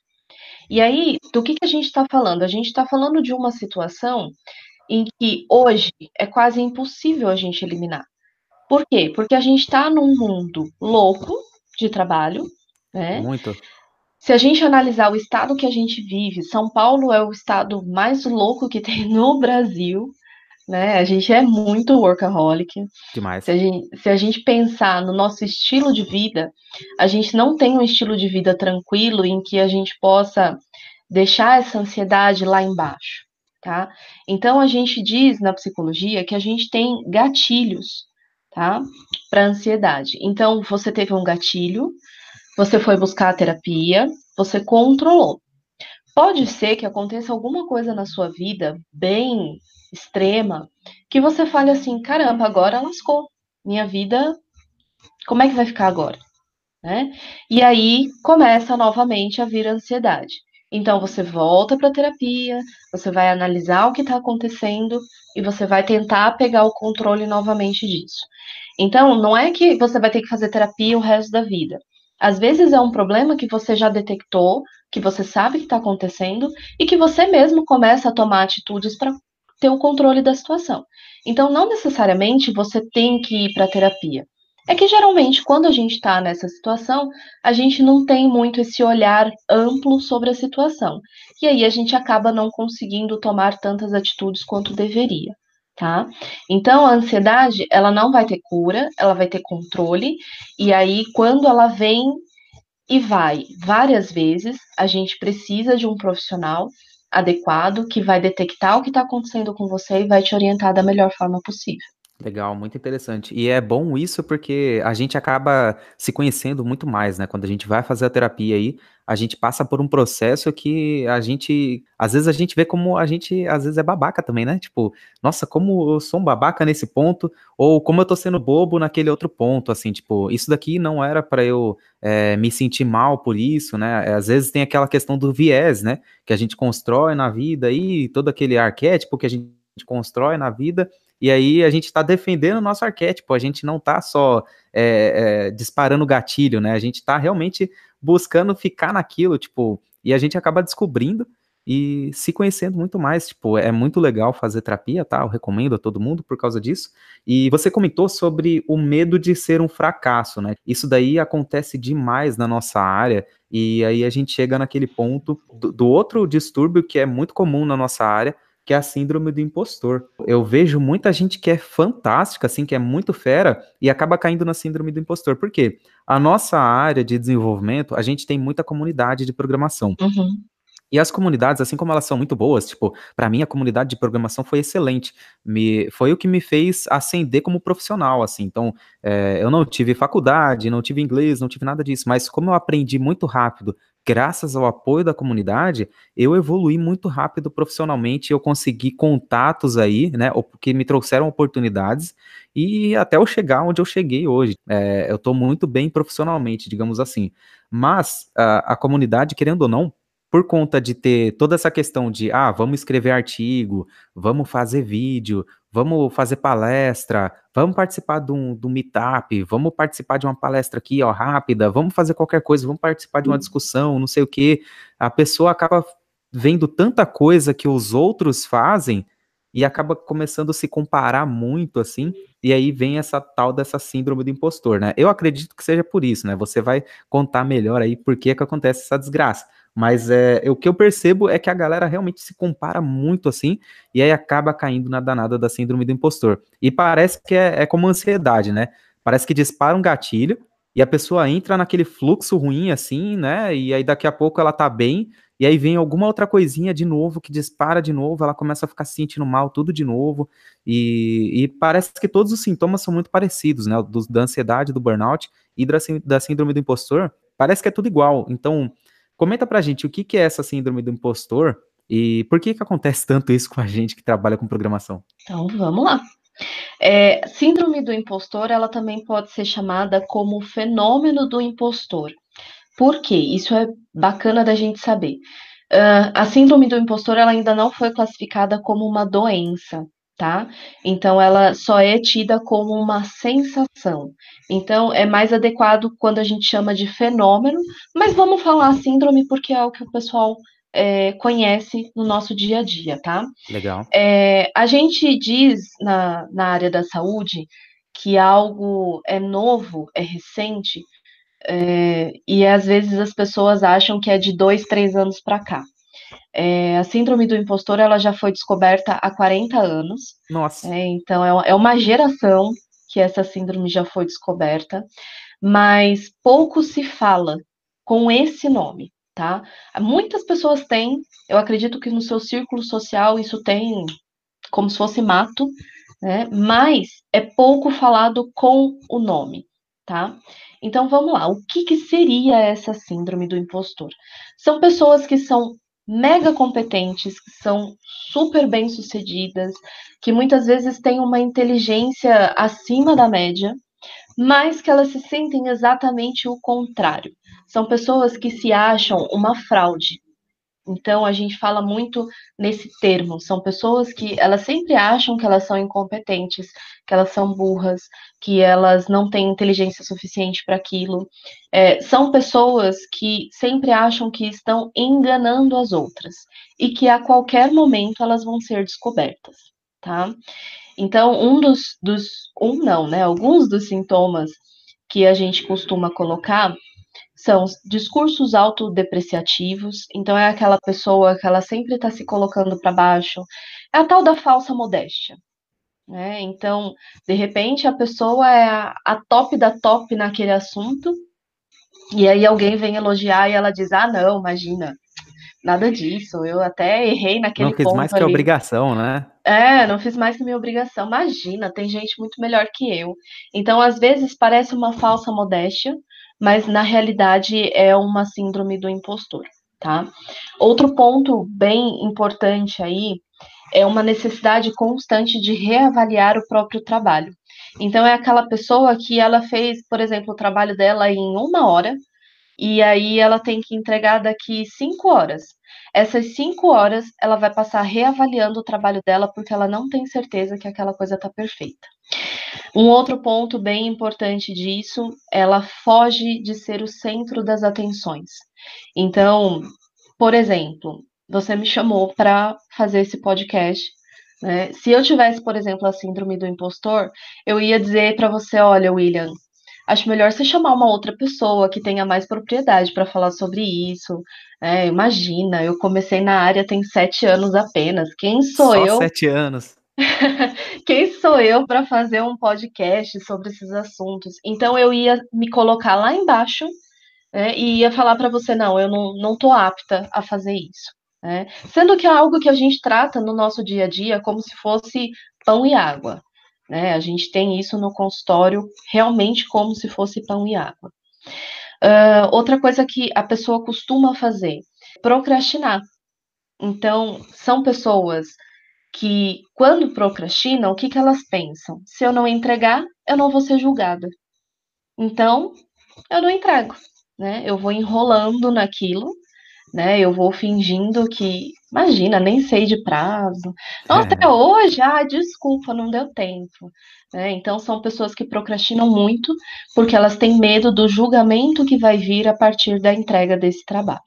E aí, do que, que a gente está falando? A gente está falando de uma situação em que hoje é quase impossível a gente eliminar. Por quê? Porque a gente está num mundo louco de trabalho, né? Muito. Se a gente analisar o estado que a gente vive, São Paulo é o estado mais louco que tem no Brasil, né? A gente é muito workaholic. Demais. Se a, gente, se a gente pensar no nosso estilo de vida, a gente não tem um estilo de vida tranquilo em que a gente possa deixar essa ansiedade lá embaixo, tá? Então a gente diz na psicologia que a gente tem gatilhos, tá? Para ansiedade. Então você teve um gatilho, você foi buscar a terapia, você controlou. Pode ser que aconteça alguma coisa na sua vida bem extrema que você fale assim: caramba, agora lascou. Minha vida, como é que vai ficar agora? Né? E aí começa novamente a vir a ansiedade. Então você volta para a terapia, você vai analisar o que está acontecendo e você vai tentar pegar o controle novamente disso. Então, não é que você vai ter que fazer terapia o resto da vida. Às vezes é um problema que você já detectou, que você sabe que está acontecendo e que você mesmo começa a tomar atitudes para ter o controle da situação. Então, não necessariamente você tem que ir para terapia. É que geralmente, quando a gente está nessa situação, a gente não tem muito esse olhar amplo sobre a situação. E aí a gente acaba não conseguindo tomar tantas atitudes quanto deveria tá? Então, a ansiedade, ela não vai ter cura, ela vai ter controle, e aí, quando ela vem e vai várias vezes, a gente precisa de um profissional adequado que vai detectar o que está acontecendo com você e vai te orientar da melhor forma possível. Legal, muito interessante. E é bom isso porque a gente acaba se conhecendo muito mais, né? Quando a gente vai fazer a terapia aí, a gente passa por um processo que a gente, às vezes a gente vê como a gente, às vezes é babaca também, né? Tipo, nossa, como eu sou um babaca nesse ponto, ou como eu tô sendo bobo naquele outro ponto, assim, tipo, isso daqui não era para eu é, me sentir mal por isso, né? Às vezes tem aquela questão do viés, né? Que a gente constrói na vida aí, todo aquele arquétipo que a gente constrói na vida e aí a gente está defendendo o nosso arquétipo, a gente não está só é, é, disparando gatilho, né? A gente está realmente buscando ficar naquilo, tipo, e a gente acaba descobrindo e se conhecendo muito mais. Tipo, é muito legal fazer terapia, tá? Eu recomendo a todo mundo por causa disso. E você comentou sobre o medo de ser um fracasso, né? Isso daí acontece demais na nossa área. E aí a gente chega naquele ponto do, do outro distúrbio que é muito comum na nossa área, que é a síndrome do impostor. Eu vejo muita gente que é fantástica, assim, que é muito fera e acaba caindo na síndrome do impostor. Por quê? A nossa área de desenvolvimento, a gente tem muita comunidade de programação. Uhum. E as comunidades, assim como elas são muito boas, tipo, para mim a comunidade de programação foi excelente. Me, foi o que me fez ascender como profissional, assim. Então, é, eu não tive faculdade, não tive inglês, não tive nada disso, mas como eu aprendi muito rápido graças ao apoio da comunidade, eu evolui muito rápido profissionalmente, eu consegui contatos aí, né, que me trouxeram oportunidades, e até eu chegar onde eu cheguei hoje. É, eu estou muito bem profissionalmente, digamos assim. Mas a, a comunidade, querendo ou não, por conta de ter toda essa questão de, ah, vamos escrever artigo, vamos fazer vídeo, vamos fazer palestra, vamos participar de um, de um meetup, vamos participar de uma palestra aqui, ó, rápida, vamos fazer qualquer coisa, vamos participar de uma discussão, não sei o que. A pessoa acaba vendo tanta coisa que os outros fazem e acaba começando a se comparar muito, assim, e aí vem essa tal dessa síndrome do impostor, né? Eu acredito que seja por isso, né? Você vai contar melhor aí por que que acontece essa desgraça. Mas é, o que eu percebo é que a galera realmente se compara muito assim, e aí acaba caindo na danada da síndrome do impostor. E parece que é, é como ansiedade, né? Parece que dispara um gatilho, e a pessoa entra naquele fluxo ruim assim, né? E aí daqui a pouco ela tá bem, e aí vem alguma outra coisinha de novo que dispara de novo, ela começa a ficar se sentindo mal, tudo de novo, e, e parece que todos os sintomas são muito parecidos, né? Do, da ansiedade, do burnout e da, da síndrome do impostor, parece que é tudo igual. Então, comenta pra gente o que, que é essa síndrome do impostor e por que, que acontece tanto isso com a gente que trabalha com programação. Então, vamos lá. É, síndrome do impostor, ela também pode ser chamada como fenômeno do impostor. Por quê? Isso é bacana da gente saber. Uh, a síndrome do impostor ela ainda não foi classificada como uma doença, tá? Então ela só é tida como uma sensação. Então é mais adequado quando a gente chama de fenômeno, mas vamos falar síndrome porque é o que o pessoal é, conhece no nosso dia a dia, tá? Legal. É, a gente diz na, na área da saúde que algo é novo, é recente, é, e às vezes as pessoas acham que é de dois, três anos para cá. É, a síndrome do impostor ela já foi descoberta há 40 anos. Nossa. É, então é, é uma geração que essa síndrome já foi descoberta, mas pouco se fala com esse nome, tá? Muitas pessoas têm, eu acredito que no seu círculo social isso tem como se fosse mato, né? Mas é pouco falado com o nome, tá? Então vamos lá, o que, que seria essa síndrome do impostor? São pessoas que são mega competentes, que são super bem-sucedidas, que muitas vezes têm uma inteligência acima da média, mas que elas se sentem exatamente o contrário. São pessoas que se acham uma fraude, então a gente fala muito nesse termo. São pessoas que elas sempre acham que elas são incompetentes, que elas são burras, que elas não têm inteligência suficiente para aquilo. É, são pessoas que sempre acham que estão enganando as outras e que a qualquer momento elas vão ser descobertas, tá? Então um dos, dos um não, né? Alguns dos sintomas que a gente costuma colocar são discursos autodepreciativos, então é aquela pessoa que ela sempre está se colocando para baixo, é a tal da falsa modéstia. Né? Então, de repente, a pessoa é a, a top da top naquele assunto, e aí alguém vem elogiar e ela diz: Ah, não, imagina, nada disso, eu até errei naquele ponto. Não fiz mais ali. que obrigação, né? É, não fiz mais que minha obrigação. Imagina, tem gente muito melhor que eu. Então, às vezes, parece uma falsa modéstia, mas na realidade é uma síndrome do impostor, tá? Outro ponto bem importante aí é uma necessidade constante de reavaliar o próprio trabalho. Então é aquela pessoa que ela fez, por exemplo, o trabalho dela em uma hora e aí ela tem que entregar daqui cinco horas. Essas cinco horas ela vai passar reavaliando o trabalho dela porque ela não tem certeza que aquela coisa está perfeita. Um outro ponto bem importante disso, ela foge de ser o centro das atenções. Então, por exemplo, você me chamou para fazer esse podcast. Né? Se eu tivesse, por exemplo, a síndrome do impostor, eu ia dizer para você: olha, William, acho melhor você chamar uma outra pessoa que tenha mais propriedade para falar sobre isso. É, imagina, eu comecei na área tem sete anos apenas. Quem sou Só eu? Sete anos. Quem sou eu para fazer um podcast sobre esses assuntos? Então eu ia me colocar lá embaixo né, e ia falar para você: não, eu não, não tô apta a fazer isso. Né? Sendo que é algo que a gente trata no nosso dia a dia como se fosse pão e água. Né? A gente tem isso no consultório realmente como se fosse pão e água. Uh, outra coisa que a pessoa costuma fazer, procrastinar. Então, são pessoas que, quando procrastinam, o que, que elas pensam? Se eu não entregar, eu não vou ser julgada. Então, eu não entrego, né? Eu vou enrolando naquilo, né? Eu vou fingindo que, imagina, nem sei de prazo. Nossa, até hoje, ah, desculpa, não deu tempo. Né? Então, são pessoas que procrastinam muito porque elas têm medo do julgamento que vai vir a partir da entrega desse trabalho.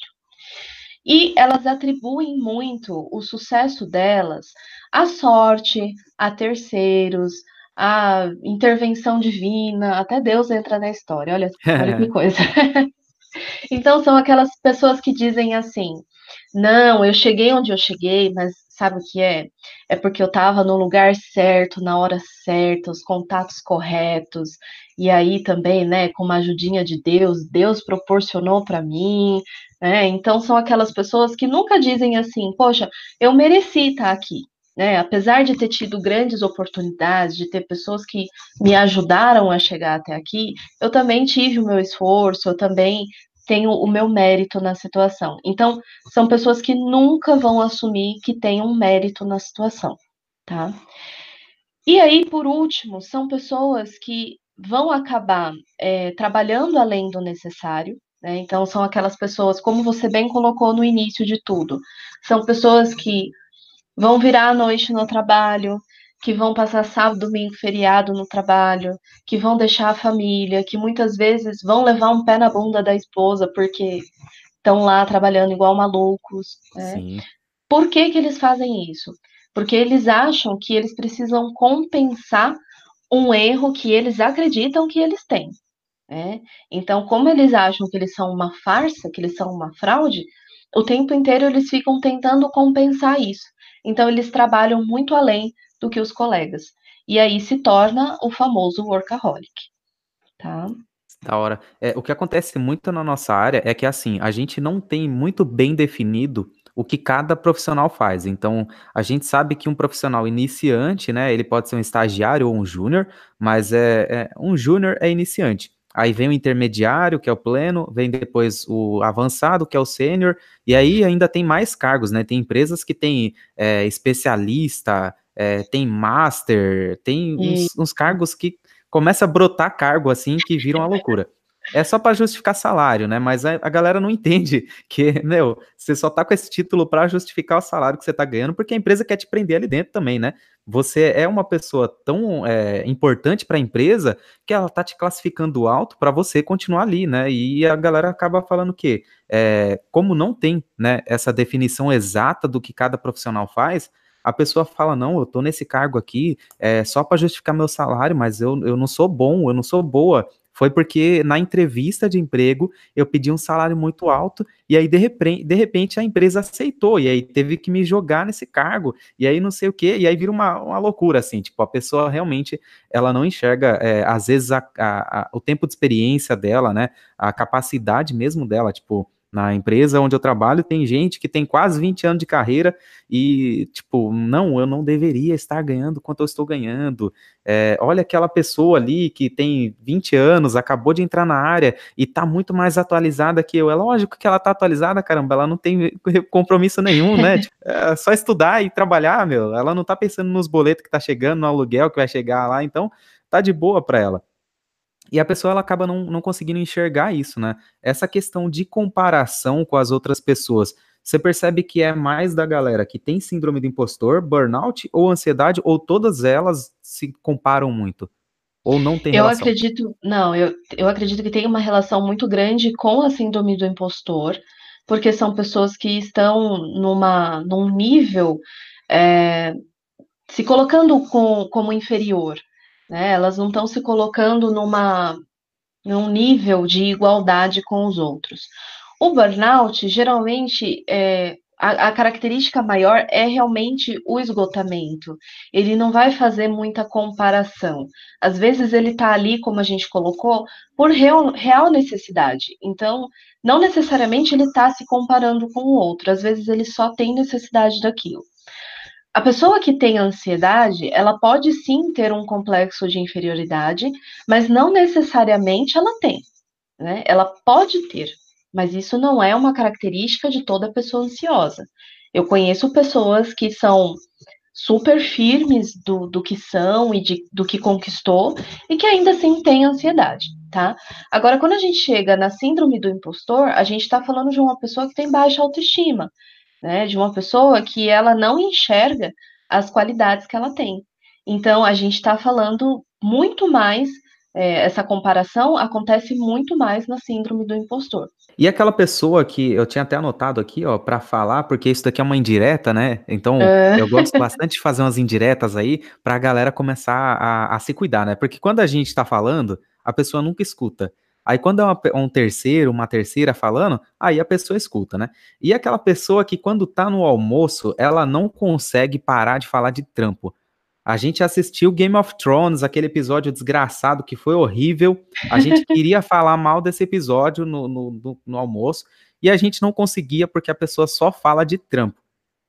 E elas atribuem muito o sucesso delas à sorte, a terceiros, à intervenção divina, até Deus entra na história. Olha, olha que coisa. Então são aquelas pessoas que dizem assim: não, eu cheguei onde eu cheguei, mas sabe o que é? É porque eu estava no lugar certo, na hora certa, os contatos corretos, e aí também, né, com uma ajudinha de Deus, Deus proporcionou para mim, né? Então são aquelas pessoas que nunca dizem assim, poxa, eu mereci estar aqui. Né, apesar de ter tido grandes oportunidades, de ter pessoas que me ajudaram a chegar até aqui, eu também tive o meu esforço, eu também tenho o meu mérito na situação. Então, são pessoas que nunca vão assumir que tem um mérito na situação, tá? E aí, por último, são pessoas que vão acabar é, trabalhando além do necessário, né? Então, são aquelas pessoas, como você bem colocou no início de tudo, são pessoas que vão virar à noite no trabalho, que vão passar sábado, domingo, feriado no trabalho, que vão deixar a família, que muitas vezes vão levar um pé na bunda da esposa porque estão lá trabalhando igual malucos. Né? Por que, que eles fazem isso? Porque eles acham que eles precisam compensar um erro que eles acreditam que eles têm. Né? Então, como eles acham que eles são uma farsa, que eles são uma fraude, o tempo inteiro eles ficam tentando compensar isso. Então, eles trabalham muito além do que os colegas. E aí se torna o famoso workaholic. Tá? Da hora. É, o que acontece muito na nossa área é que assim, a gente não tem muito bem definido o que cada profissional faz. Então, a gente sabe que um profissional iniciante, né, ele pode ser um estagiário ou um júnior, mas é, é um júnior é iniciante. Aí vem o intermediário, que é o pleno, vem depois o avançado, que é o sênior, e aí ainda tem mais cargos, né? Tem empresas que têm é, especialista, é, tem master, tem uns, uns, cargos que começa a brotar cargo assim que viram uma loucura. É só para justificar salário, né? Mas a, a, galera não entende que, meu, você só tá com esse título para justificar o salário que você tá ganhando, porque a empresa quer te prender ali dentro também, né? Você é uma pessoa tão é, importante para a empresa que ela tá te classificando alto para você continuar ali, né? E a galera acaba falando que, é, como não tem, né, essa definição exata do que cada profissional faz, a pessoa fala: não, eu tô nesse cargo aqui é, só para justificar meu salário, mas eu, eu não sou bom, eu não sou boa. Foi porque na entrevista de emprego eu pedi um salário muito alto e aí de repente, de repente a empresa aceitou e aí teve que me jogar nesse cargo e aí não sei o que e aí vira uma, uma loucura assim, tipo a pessoa realmente ela não enxerga é, às vezes a, a, a, o tempo de experiência dela, né, a capacidade mesmo dela, tipo na empresa onde eu trabalho, tem gente que tem quase 20 anos de carreira e, tipo, não, eu não deveria estar ganhando quanto eu estou ganhando. É, olha aquela pessoa ali que tem 20 anos, acabou de entrar na área e está muito mais atualizada que eu. É lógico que ela está atualizada, caramba, ela não tem compromisso nenhum, né? tipo, é só estudar e trabalhar, meu. Ela não está pensando nos boletos que tá chegando, no aluguel que vai chegar lá, então tá de boa para ela. E a pessoa ela acaba não, não conseguindo enxergar isso, né? Essa questão de comparação com as outras pessoas. Você percebe que é mais da galera que tem síndrome do impostor, burnout ou ansiedade, ou todas elas se comparam muito? Ou não tem eu relação? Eu acredito, não, eu, eu acredito que tem uma relação muito grande com a síndrome do impostor, porque são pessoas que estão numa, num nível é, se colocando com, como inferior né? Elas não estão se colocando numa num nível de igualdade com os outros. O burnout, geralmente, é, a, a, característica maior é realmente o esgotamento. Ele não vai fazer muita comparação. Às vezes ele está ali, como a gente colocou, por real, real necessidade. Então, não necessariamente ele está se comparando com o outro. Às vezes ele só tem necessidade daquilo. A pessoa que tem ansiedade, ela pode sim ter um complexo de inferioridade, mas não necessariamente ela tem. Né? Ela pode ter, mas isso não é uma característica de toda pessoa ansiosa. Eu conheço pessoas que são super firmes do, do que são e de, do que conquistou e que ainda assim têm ansiedade, tá? Agora, quando a gente chega na síndrome do impostor, a gente está falando de uma pessoa que tem baixa autoestima né, de uma pessoa que ela não enxerga as qualidades que ela tem. Então, a gente está falando muito mais, é, essa comparação acontece muito mais na síndrome do impostor. E aquela pessoa que eu tinha até anotado aqui, ó, para falar, porque isso daqui é uma indireta, né? Então, é. eu gosto bastante de fazer umas indiretas aí para a galera começar a, a se cuidar, né? Porque quando a gente está falando, a pessoa nunca escuta. Aí quando é uma, um terceiro, uma terceira falando, aí a pessoa escuta, né? E aquela pessoa que quando tá no almoço, ela não consegue parar de falar de trampo. A gente assistiu Game of Thrones, aquele episódio desgraçado que foi horrível. A gente queria falar mal desse episódio no, no, no, no almoço e a gente não conseguia porque a pessoa só fala de trampo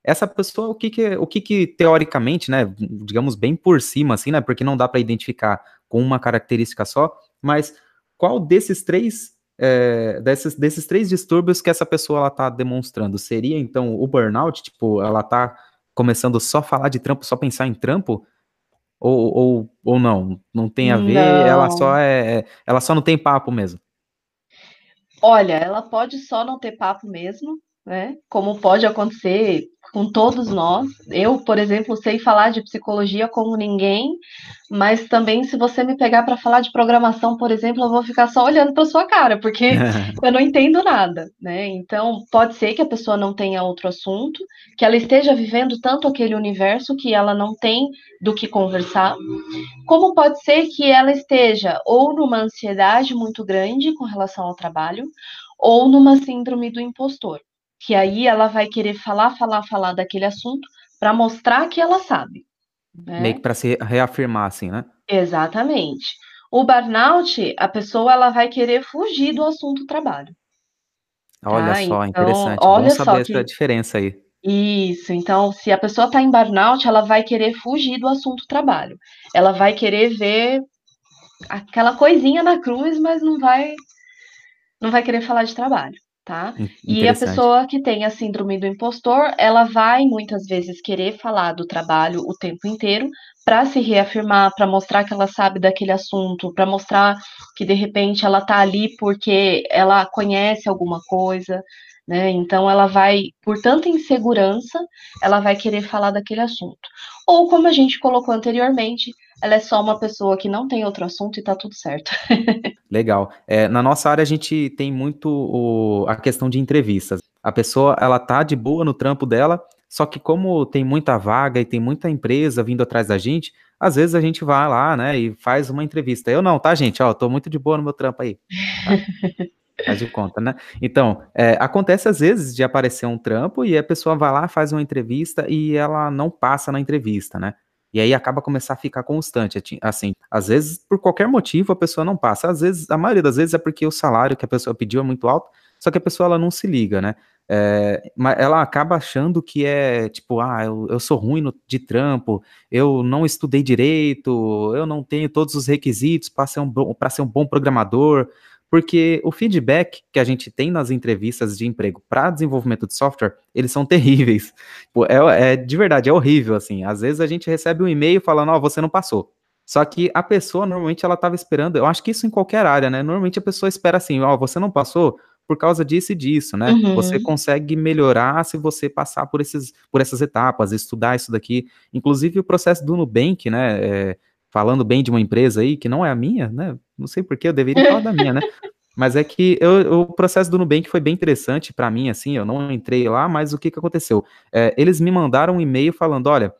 essa pessoa, o que que, o que que teoricamente, né, digamos bem por cima, assim, né, porque não dá para identificar com uma característica só, mas qual desses três é, desses, desses três distúrbios que essa pessoa ela tá demonstrando? Seria então o burnout, tipo, ela tá começando só a falar de trampo, só pensar em trampo, ou, ou, ou não, não tem a ver, não. ela só é, é, ela só não tem papo mesmo. Olha, ela pode só não ter papo mesmo, né? Como pode acontecer com todos nós. Eu, por exemplo, sei falar de psicologia como ninguém, mas também se você me pegar para falar de programação, por exemplo, eu vou ficar só olhando para sua cara, porque eu não entendo nada, né? Então, pode ser que a pessoa não tenha outro assunto, que ela esteja vivendo tanto aquele universo que ela não tem do que conversar, como pode ser que ela esteja ou numa ansiedade muito grande com relação ao trabalho, ou numa síndrome do impostor que aí ela vai querer falar, falar, falar daquele assunto para mostrar que ela sabe. Né? Meio que para se reafirmar, assim, né? Exatamente. O burnout, a pessoa ela vai querer fugir do assunto trabalho. Olha tá? só, então, interessante. Olha Bom saber essa diferença aí. Isso, então, se a pessoa está em burnout, ela vai querer fugir do assunto trabalho. Ela vai querer ver aquela coisinha na cruz, mas não vai não vai querer falar de trabalho tá? E a pessoa que tem a síndrome do impostor, ela vai muitas vezes querer falar do trabalho o tempo inteiro para se reafirmar, para mostrar que ela sabe daquele assunto, para mostrar que de repente ela tá ali porque ela conhece alguma coisa, né? Então ela vai, por tanta insegurança, ela vai querer falar daquele assunto. Ou como a gente colocou anteriormente, ela é só uma pessoa que não tem outro assunto e tá tudo certo. Legal. É, na nossa área a gente tem muito o, a questão de entrevistas. A pessoa, ela tá de boa no trampo dela, só que como tem muita vaga e tem muita empresa vindo atrás da gente, às vezes a gente vai lá, né, e faz uma entrevista. Eu não, tá, gente? Ó, tô muito de boa no meu trampo aí. Tá? Faz de conta, né? Então, é, acontece às vezes de aparecer um trampo e a pessoa vai lá, faz uma entrevista e ela não passa na entrevista, né? E aí acaba começar a ficar constante, assim, às vezes por qualquer motivo a pessoa não passa, às vezes, a maioria das vezes é porque o salário que a pessoa pediu é muito alto, só que a pessoa ela não se liga, né? É, mas ela acaba achando que é tipo, ah, eu, eu sou ruim no, de trampo, eu não estudei direito, eu não tenho todos os requisitos para ser, um, ser um bom programador, porque o feedback que a gente tem nas entrevistas de emprego para desenvolvimento de software, eles são terríveis. Pô, é, é, de verdade, é horrível, assim. Às vezes a gente recebe um e-mail falando, ó, oh, você não passou. Só que a pessoa, normalmente, ela estava esperando, eu acho que isso em qualquer área, né? Normalmente a pessoa espera assim, ó, oh, você não passou por causa disso e disso, né? Uhum. Você consegue melhorar se você passar por, esses, por essas etapas, estudar isso daqui. Inclusive o processo do Nubank, né? É, falando bem de uma empresa aí, que não é a minha, né? Não sei porquê, eu deveria falar da minha, né? Mas é que eu, o processo do Nubank foi bem interessante para mim, assim, eu não entrei lá, mas o que, que aconteceu? É, eles me mandaram um e-mail falando, olha,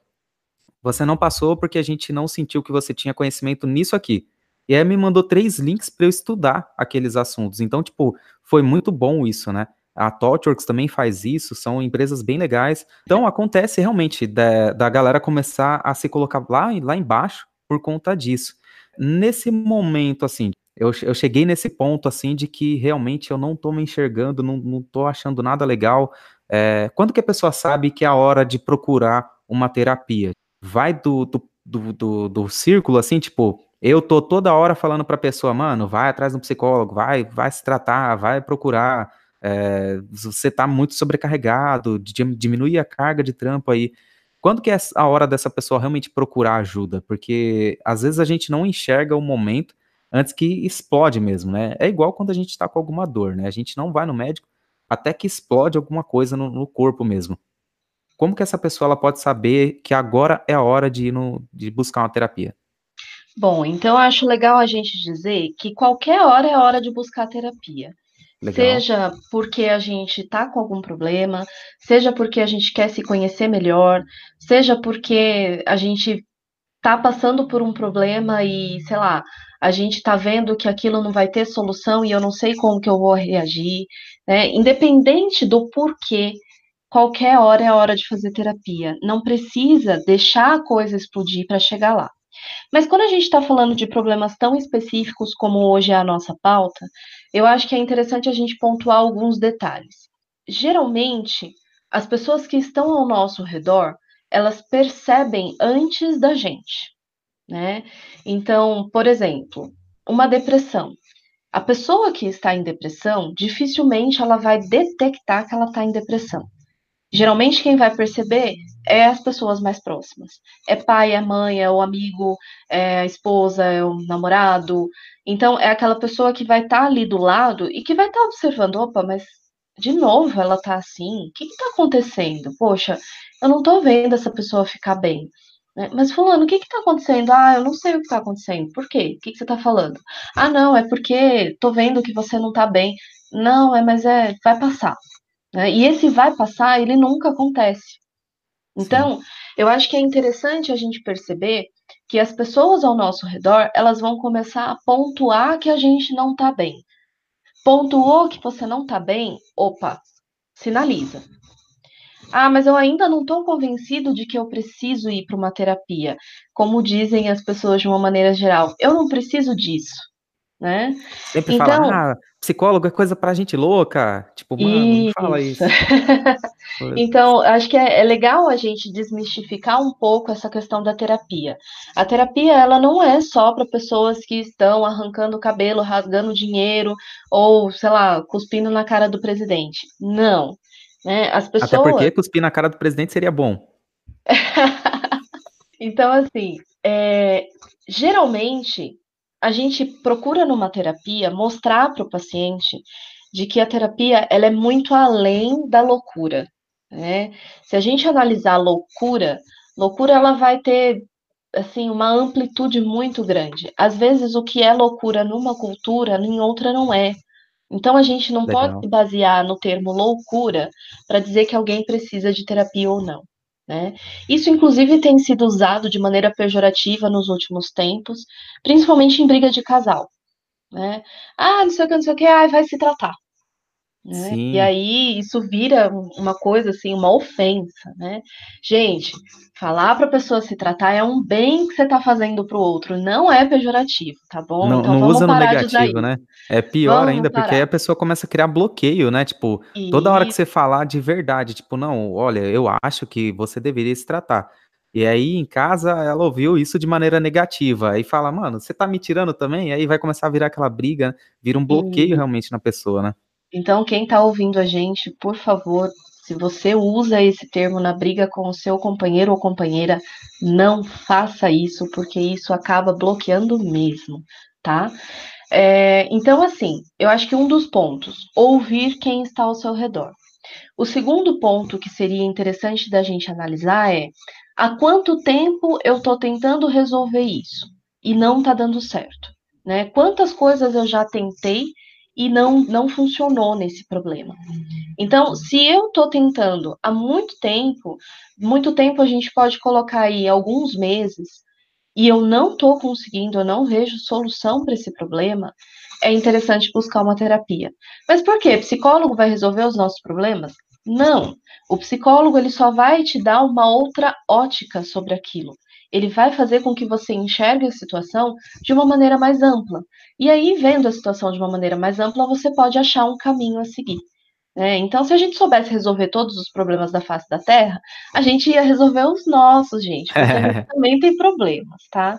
você não passou porque a gente não sentiu que você tinha conhecimento nisso aqui. E aí me mandou três links para eu estudar aqueles assuntos. Então, tipo, foi muito bom isso, né? A ThoughtWorks também faz isso, são empresas bem legais. Então, acontece realmente da, da galera começar a se colocar lá, lá embaixo por conta disso. Nesse momento, assim, eu, eu cheguei nesse ponto, assim, de que realmente eu não tô me enxergando, não, não tô achando nada legal. É, quando que a pessoa sabe que é a hora de procurar uma terapia? Vai do, do, do, do, do círculo, assim, tipo, eu tô toda hora falando pra pessoa, mano, vai atrás do psicólogo, vai, vai se tratar, vai procurar. É, você tá muito sobrecarregado, diminui a carga de trampo aí. Quando que é a hora dessa pessoa realmente procurar ajuda? Porque às vezes a gente não enxerga o momento antes que explode mesmo, né? É igual quando a gente está com alguma dor, né? A gente não vai no médico até que explode alguma coisa no, no corpo mesmo. Como que essa pessoa ela pode saber que agora é a hora de ir no, de buscar uma terapia? Bom, então eu acho legal a gente dizer que qualquer hora é hora de buscar terapia. Legal. Seja porque a gente está com algum problema, seja porque a gente quer se conhecer melhor, seja porque a gente tá passando por um problema e, sei lá, a gente tá vendo que aquilo não vai ter solução e eu não sei como que eu vou reagir, né? Independente do porquê, qualquer hora é hora de fazer terapia. Não precisa deixar a coisa explodir para chegar lá. Mas quando a gente está falando de problemas tão específicos como hoje é a nossa pauta, eu acho que é interessante a gente pontuar alguns detalhes. Geralmente, as pessoas que estão ao nosso redor, elas percebem antes da gente, né? Então, por exemplo, uma depressão. A pessoa que está em depressão, dificilmente ela vai detectar que ela está em depressão. Geralmente quem vai perceber é as pessoas mais próximas. É pai, é mãe, é o amigo, é a esposa, é o namorado. Então é aquela pessoa que vai estar tá ali do lado e que vai estar tá observando, opa, mas de novo ela tá assim? O que está acontecendo? Poxa, eu não estou vendo essa pessoa ficar bem. Né? Mas fulano, o que está acontecendo? Ah, eu não sei o que está acontecendo. Por quê? O que, que você está falando? Ah, não, é porque estou vendo que você não está bem. Não, é, mas é, vai passar. Né? E esse vai passar, ele nunca acontece. Então, Sim. eu acho que é interessante a gente perceber que as pessoas ao nosso redor, elas vão começar a pontuar que a gente não está bem. Pontuou que você não está bem, opa, sinaliza. Ah, mas eu ainda não estou convencido de que eu preciso ir para uma terapia, como dizem as pessoas de uma maneira geral. Eu não preciso disso, né? Sempre então, fala, ah, psicólogo é coisa pra gente louca. Tipo, mano, isso. não fala isso. então, acho que é, é, legal a gente desmistificar um pouco essa questão da terapia. A terapia, ela não é só para pessoas que estão arrancando o cabelo, rasgando dinheiro, ou, sei lá, cuspindo na cara do presidente. Não. Né? As pessoas... Até porque cuspir na cara do presidente seria bom. então, assim, é, geralmente a gente procura numa terapia mostrar para o paciente de que a terapia ela é muito além da loucura. Né? Se a gente analisar a loucura, loucura ela vai ter assim uma amplitude muito grande. Às vezes o que é loucura numa cultura, em outra não é. Então a gente não Legal. pode se basear no termo loucura para dizer que alguém precisa de terapia ou não. Né? Isso, inclusive, tem sido usado de maneira pejorativa nos últimos tempos, principalmente em briga de casal. Né? Ah, não sei o que, não sei o que, ah, vai se tratar. Né? E aí isso vira uma coisa assim, uma ofensa, né? Gente, falar para a pessoa se tratar é um bem que você está fazendo para o outro, não é pejorativo, tá bom? Não, então, não usa no negativo, né? É pior vamos ainda, parar. porque aí a pessoa começa a criar bloqueio, né? Tipo, e... toda hora que você falar de verdade, tipo, não, olha, eu acho que você deveria se tratar. E aí, em casa, ela ouviu isso de maneira negativa. Aí fala, mano, você tá me tirando também? E aí vai começar a virar aquela briga, vira um bloqueio e... realmente na pessoa, né? Então, quem está ouvindo a gente, por favor, se você usa esse termo na briga com o seu companheiro ou companheira, não faça isso, porque isso acaba bloqueando mesmo, tá? É, então, assim, eu acho que um dos pontos, ouvir quem está ao seu redor. O segundo ponto que seria interessante da gente analisar é há quanto tempo eu estou tentando resolver isso e não está dando certo, né? Quantas coisas eu já tentei e não, não funcionou nesse problema. Então, se eu estou tentando há muito tempo, muito tempo a gente pode colocar aí alguns meses, e eu não estou conseguindo, eu não vejo solução para esse problema, é interessante buscar uma terapia. Mas por quê? Psicólogo vai resolver os nossos problemas? Não. O psicólogo ele só vai te dar uma outra ótica sobre aquilo ele vai fazer com que você enxergue a situação de uma maneira mais ampla. E aí, vendo a situação de uma maneira mais ampla, você pode achar um caminho a seguir. Né? Então, se a gente soubesse resolver todos os problemas da face da Terra, a gente ia resolver os nossos, gente. Porque a gente também tem problemas, tá?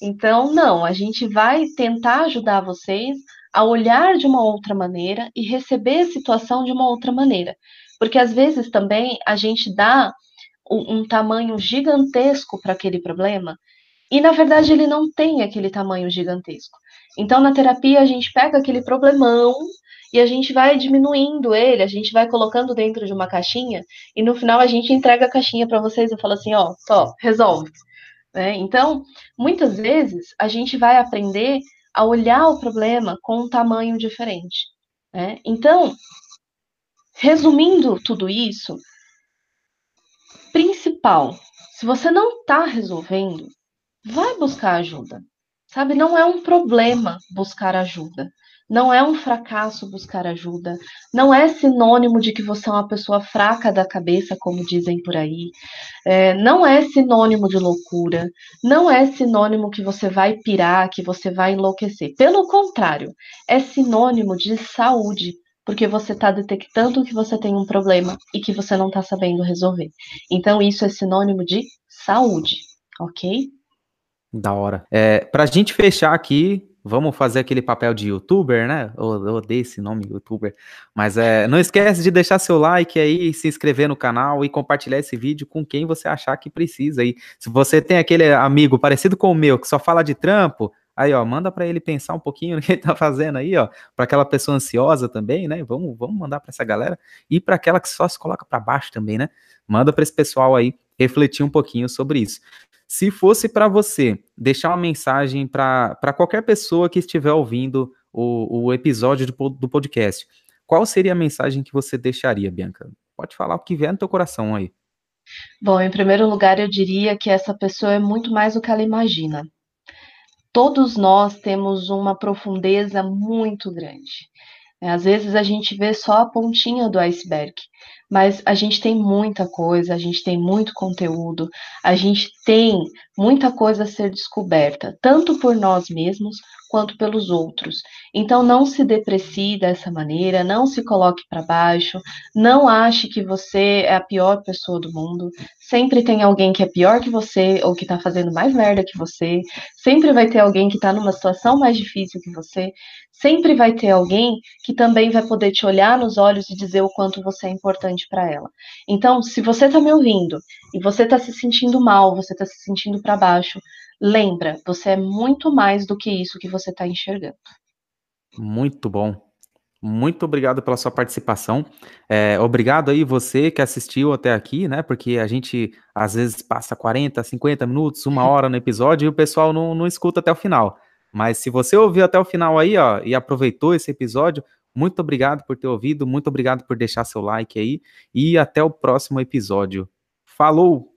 Então, não, a gente vai tentar ajudar vocês a olhar de uma outra maneira e receber a situação de uma outra maneira. Porque às vezes também a gente dá um, um tamanho gigantesco para aquele problema, e na verdade ele não tem aquele tamanho gigantesco. Então, na terapia, a gente pega aquele problemão e a gente vai diminuindo ele, a gente vai colocando dentro de uma caixinha, e no final a gente entrega a caixinha para vocês e fala assim: ó, só, resolve. Né? Então, muitas vezes, a gente vai aprender a olhar o problema com um tamanho diferente. Né? Então, resumindo tudo isso, principal, se você não está resolvendo, vai buscar ajuda. Sabe, não é um problema buscar ajuda. Não é um fracasso buscar ajuda. Não é sinônimo de que você é uma pessoa fraca da cabeça, como dizem por aí. É, não é sinônimo de loucura. Não é sinônimo que você vai pirar, que você vai enlouquecer. Pelo contrário, é sinônimo de saúde, porque você está detectando que você tem um problema e que você não está sabendo resolver. Então, isso é sinônimo de saúde, ok? Da hora. É, pra gente fechar aqui, vamos fazer aquele papel de youtuber, né? Eu, eu odeio esse nome, youtuber. Mas é, não esquece de deixar seu like aí, se inscrever no canal e compartilhar esse vídeo com quem você achar que precisa. E se você tem aquele amigo parecido com o meu, que só fala de trampo, aí ó, manda para ele pensar um pouquinho no que ele tá fazendo aí, ó, para aquela pessoa ansiosa também, né? Vamos, vamos mandar para essa galera e para aquela que só se coloca para baixo também, né? Manda para esse pessoal aí refletir um pouquinho sobre isso. Se fosse para você deixar uma mensagem para qualquer pessoa que estiver ouvindo o, o episódio do, do podcast, qual seria a mensagem que você deixaria, Bianca? Pode falar o que vier no teu coração aí. Bom, em primeiro lugar, eu diria que essa pessoa é muito mais do que ela imagina. Todos nós temos uma profundeza muito grande. Às vezes a gente vê só a pontinha do iceberg, mas a gente tem muita coisa, a gente tem muito conteúdo, a gente tem muita coisa a ser descoberta, tanto por nós mesmos quanto pelos outros. Então não se deprecie dessa maneira, não se coloque para baixo, não ache que você é a pior pessoa do mundo. Sempre tem alguém que é pior que você ou que está fazendo mais merda que você. Sempre vai ter alguém que está numa situação mais difícil que você. Sempre vai ter alguém que também vai poder te olhar nos olhos e dizer o quanto você é importante para ela. Então, se você está me ouvindo e você está se sentindo mal, você está se sentindo para baixo, lembra, você é muito mais do que isso que você está enxergando. Muito bom. Muito obrigado pela sua participação. É, obrigado aí você que assistiu até aqui, né? Porque a gente às vezes passa 40, 50 minutos, uma hora no episódio e o pessoal não, não escuta até o final. Mas se você ouviu até o final aí, ó, e aproveitou esse episódio, muito obrigado por ter ouvido, muito obrigado por deixar seu like aí e até o próximo episódio. Falou!